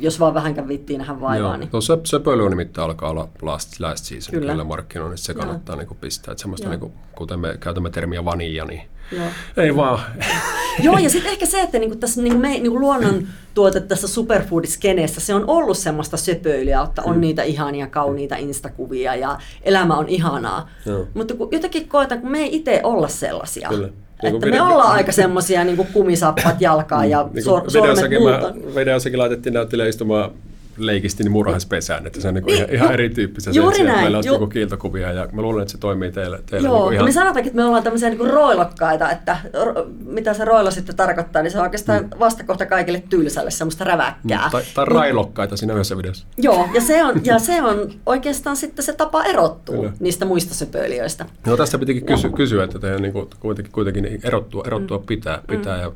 S2: jos vaan vähänkään vittiin nähdä vaivaa. Joo. Niin.
S1: No, se, söpöily nimittäin alkaa olla last, last season kyllä, kyllä markkinoinnissa, se kannattaa niin kuin pistää. Että semmoista, niin kuin, kuten me käytämme termiä vanilla, niin Joo. ei vaan. *laughs*
S2: Joo, ja sitten ehkä se, että niinku tässä niinku me, niinku luonnon tuote tässä superfoodiskeneessä, se on ollut semmoista söpöilyä, että on mm. niitä ihania, kauniita instakuvia ja elämä on ihanaa. Joo. Mutta kun jotenkin koetaan, kun me ei itse olla sellaisia. Kyllä Niin että me ollaan aika semmoisia niin kumisappat jalkaan ja niin sor- sormet muuta.
S1: Videossakin laitettiin näyttelijä istumaan leikisti niin murhaispesään, että se on niin niin, ihan, ihan erityyppistä.
S2: Juuri
S1: se,
S2: näin.
S1: Meillä on Ju- kiiltokuvia ja mä luulen, että se toimii teille. teille
S2: Joo,
S1: niin ihan...
S2: me sanotaankin, että me ollaan tämmöisiä niin roilokkaita, että ro, mitä se roilo sitten tarkoittaa, niin se on oikeastaan mm. vastakohta kaikille tylsälle semmoista räväkkää. Mm,
S1: tai, tai railokkaita siinä yhdessä videossa.
S2: Joo, ja se on, ja se on oikeastaan sitten se tapa erottua Kyllä. niistä muista söpöilijöistä.
S1: No tästä pitikin kysy- kysyä, että teidän niin kuin, kuitenkin, kuitenkin erottua, erottua mm. pitää, pitää mm. ja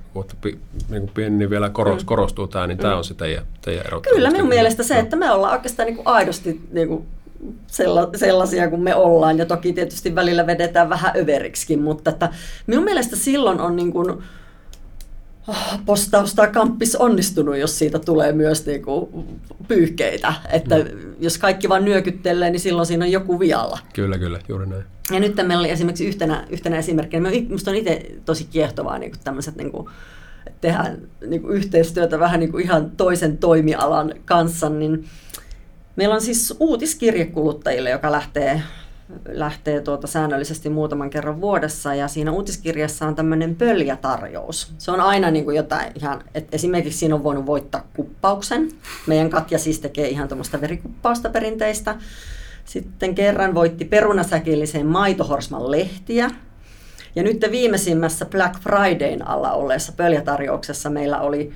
S1: niin kuin pieni vielä koros, mm. korostuu tämä, niin mm. tämä on se teidän, teidän erottua.
S2: Kyllä minun mielestä se, että me ollaan oikeastaan niin kuin aidosti niin kuin sellaisia kuin me ollaan. Ja toki tietysti välillä vedetään vähän överiksi, mutta että minun mielestä silloin on niin kuin, ah, postaus tai kamppis onnistunut, jos siitä tulee myös niin kuin pyyhkeitä. Että mm. jos kaikki vaan nyökyttelee, niin silloin siinä on joku vialla.
S1: Kyllä, kyllä, juuri näin.
S2: Ja nyt meillä oli esimerkiksi yhtenä, yhtenä esimerkkinä, minusta on itse tosi kiehtovaa niin kuin tämmöiset niin kuin, tehdään niin kuin yhteistyötä vähän niin kuin ihan toisen toimialan kanssa, niin meillä on siis uutiskirje kuluttajille, joka lähtee, lähtee tuota säännöllisesti muutaman kerran vuodessa, ja siinä uutiskirjassa on tämmöinen pöljätarjous. Se on aina niin kuin jotain ihan, että esimerkiksi siinä on voinut voittaa kuppauksen. Meidän Katja siis tekee ihan tuommoista verikuppausta perinteistä. Sitten kerran voitti perunasäkillisen maitohorsman lehtiä, ja nyt viimeisimmässä Black Fridayn alla olleessa pöljätarjouksessa meillä oli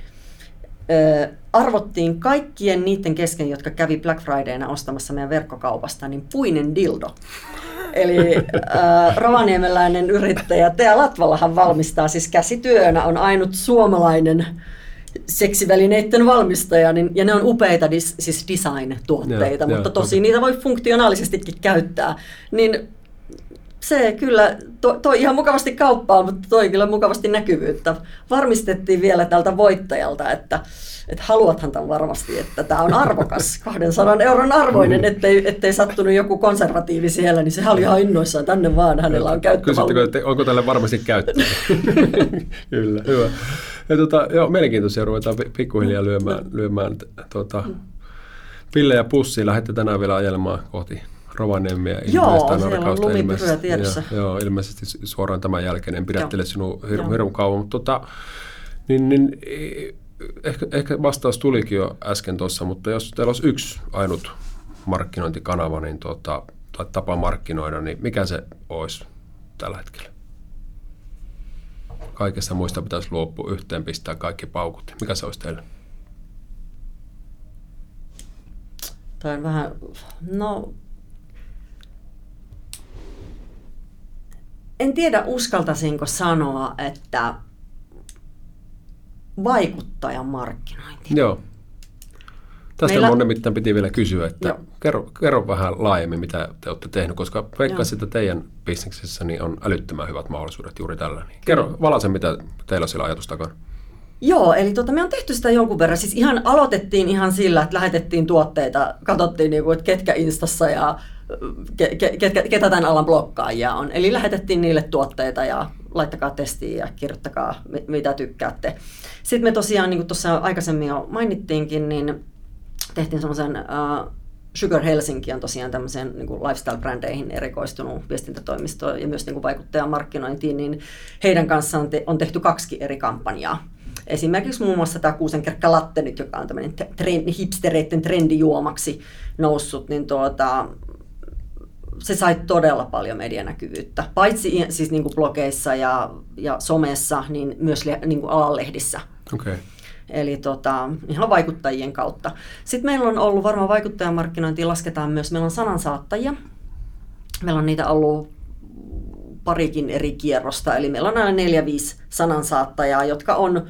S2: ö, arvottiin kaikkien niiden kesken, jotka kävi Black Fridayna ostamassa meidän verkkokaupasta, niin puinen dildo. Eli äh, rovaniemeläinen yrittäjä Tea Latvallahan valmistaa, siis käsityönä on ainut suomalainen seksivälineiden valmistaja, niin, ja ne on upeita dis, siis design-tuotteita, ja, mutta ja, tosi okay. niitä voi funktionaalisestikin käyttää. Niin se kyllä to, toi ihan mukavasti kauppaa, mutta toi kyllä mukavasti näkyvyyttä. Varmistettiin vielä tältä voittajalta, että, että haluathan tämän varmasti, että tämä on arvokas, *laughs* 200 euron arvoinen, ettei, ettei sattunut joku konservatiivi siellä, niin se oli ihan innoissaan, tänne vaan, hänellä on käyttö.
S1: että onko tälle varmasti käyttöä? *laughs* kyllä, hyvä. Ja tota, joo, mielenkiintoisia ruvetaan pikkuhiljaa lyömään, lyömään tuota, pille ja pussi. Lähdette tänään vielä ajelemaan kohti Rovaniemiä
S2: Joo, siellä on lumipyryä tiedossa.
S1: Ja, joo, ilmeisesti suoraan tämän jälkeen. En pidättele sinua hir- hirveän kauan, mutta tota, niin, niin, ehkä, ehkä vastaus tulikin jo äsken tuossa, mutta jos teillä olisi yksi ainut markkinointikanava niin tota, tai tapa markkinoida, niin mikä se olisi tällä hetkellä? Kaikesta muista pitäisi luopua yhteen, pistää kaikki paukut. Mikä se olisi teille?
S2: Tämä on vähän, no en tiedä uskaltaisinko sanoa, että vaikuttajan markkinointi.
S1: Joo. Tästä Meillä... mun nimittäin piti vielä kysyä, että kerro, kerro vähän laajemmin, mitä te olette tehnyt, koska veikkaisin, että teidän bisneksessä niin on älyttömän hyvät mahdollisuudet juuri tällä. Niin kerro valaisen, mitä teillä on sillä ajatus takana.
S2: Joo, eli tota, me on tehty sitä jonkun verran. Siis ihan aloitettiin ihan sillä, että lähetettiin tuotteita, katsottiin, niinku, että ketkä Instassa ja ke, ke, ketä, tämän alan blokkaajia on. Eli lähetettiin niille tuotteita ja laittakaa testiin ja kirjoittakaa, mitä tykkäätte. Sitten me tosiaan, niin kuin tuossa aikaisemmin jo mainittiinkin, niin tehtiin semmoisen uh, Sugar Helsinki on tosiaan tämmöiseen niin lifestyle-brändeihin erikoistunut viestintätoimisto ja myös niin vaikuttajamarkkinointiin, niin heidän kanssaan te, on tehty kaksi eri kampanjaa. Esimerkiksi muun muassa tämä Kuusenkerkkä Latte nyt, joka on tämmöinen trend, hipstereiden trendijuomaksi noussut, niin tuota, se sai todella paljon medianäkyvyyttä, paitsi siis niin kuin blogeissa ja, ja somessa, niin myös le, niin kuin alanlehdissä.
S1: Okay.
S2: Eli tota, ihan vaikuttajien kautta. Sitten meillä on ollut varmaan vaikuttajamarkkinointiin lasketaan myös, meillä on sanansaattajia. Meillä on niitä ollut parikin eri kierrosta, eli meillä on aina neljä, viisi sanansaattajaa, jotka on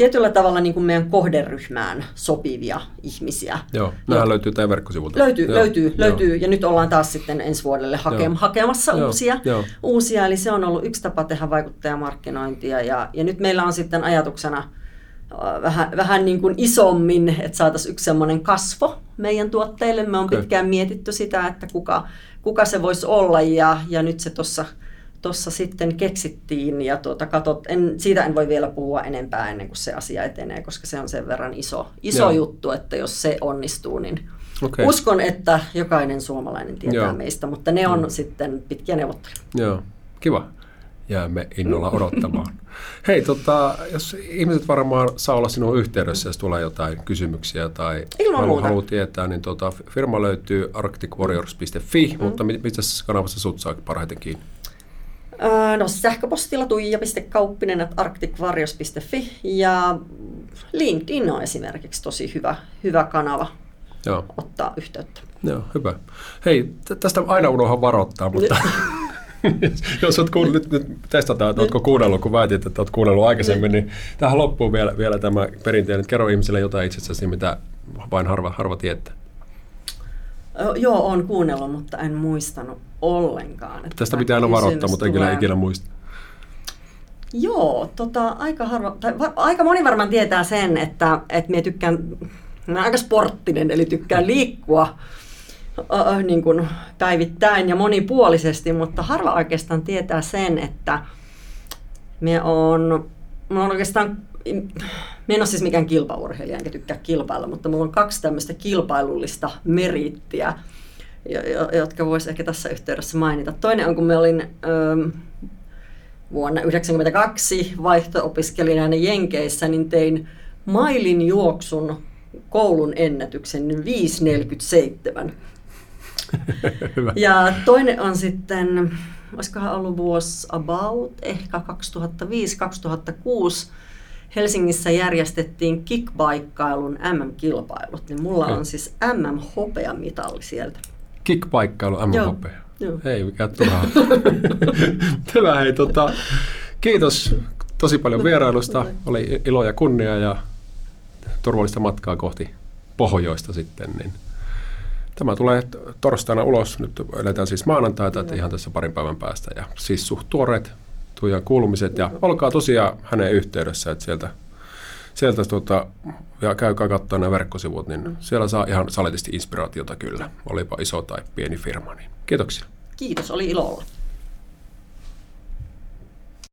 S2: tietyllä tavalla niin kuin meidän kohderyhmään sopivia ihmisiä.
S1: Joo, nämä löytyy teidän verkkosivulta.
S2: Löytyy, joo, löytyy, joo. löytyy. Ja nyt ollaan taas sitten ensi vuodelle hake- joo. hakemassa joo, uusia, joo. uusia. Eli se on ollut yksi tapa tehdä vaikuttajamarkkinointia. Ja, ja nyt meillä on sitten ajatuksena äh, vähän, vähän niin kuin isommin, että saataisiin yksi semmoinen kasvo meidän tuotteille. Me on okay. pitkään mietitty sitä, että kuka, kuka se voisi olla. Ja, ja nyt se tuossa tuossa sitten keksittiin ja tuota, katot, en, siitä en voi vielä puhua enempää ennen kuin se asia etenee, koska se on sen verran iso, iso juttu, että jos se onnistuu, niin okay. uskon, että jokainen suomalainen tietää Joo. meistä, mutta ne on mm. sitten pitkiä neuvotteluja.
S1: Joo, kiva. jäämme innolla odottamaan. *laughs* Hei, tota, jos ihmiset varmaan saa olla sinun yhteydessä, jos tulee jotain kysymyksiä tai
S2: haluaa
S1: halu tietää, niin tota, firma löytyy arcticwarriors.fi, mm. mutta missä kanavassa sut saa parhaiten kiinni?
S2: No sähköpostilla tuija.kauppinen arcticwarriors.fi ja LinkedIn on esimerkiksi tosi hyvä, hyvä kanava Joo. ottaa yhteyttä.
S1: Joo, hyvä. Hei, tästä aina unohan varoittaa, mutta *laughs* jos olet kuunnellut, nyt, nyt testataan, että oletko kuunnellut, kun väitit, että olet kuunnellut aikaisemmin, niin tähän loppuu vielä, vielä tämä perinteinen. Kerro ihmisille jotain itsestäsi, mitä vain harva, harva tietää.
S2: Joo, olen kuunnellut, mutta en muistanut ollenkaan.
S1: Että Tästä pitää aina varoittaa, mutta en kyllä ikinä muista.
S2: Joo, tota, aika, harva, tai va, aika moni varmaan tietää sen, että, että minä tykkään, minä aika sporttinen, eli tykkään liikkua äh, niin kuin päivittäin ja monipuolisesti, mutta harva oikeastaan tietää sen, että me on, me on oikeastaan, me en ole siis mikään kilpaurheilija, enkä tykkää kilpailla, mutta mulla on kaksi tämmöistä kilpailullista merittiä, jotka voisi ehkä tässä yhteydessä mainita. Toinen on, kun me olin ö, vuonna 1992 vaihto-opiskelijana Jenkeissä, niin tein mailin juoksun koulun ennätyksen 5.47. *laughs* Hyvä. Ja toinen on sitten, olisikohan ollut vuosi about, ehkä 2005-2006, Helsingissä järjestettiin kickbaikkailun MM-kilpailut, niin mulla on siis MM-hopeamitalli sieltä.
S1: Kickbaikkailu MM-hopea? Joo. *laughs* Ei mikä turhaa. Hyvä, hei, tota, kiitos tosi paljon vierailusta. Oli ilo ja kunnia ja turvallista matkaa kohti pohjoista sitten. Niin Tämä tulee torstaina ulos, nyt eletään siis maanantaita, että ihan tässä parin päivän päästä. Ja siis suht tuoreet tuja kuulumiset ja olkaa tosiaan hänen yhteydessä, että sieltä, sieltä tuota, ja käykää katsoa nämä verkkosivut, niin siellä saa ihan saletisti inspiraatiota kyllä, olipa iso tai pieni firma. Niin kiitoksia.
S2: Kiitos, oli ilolla.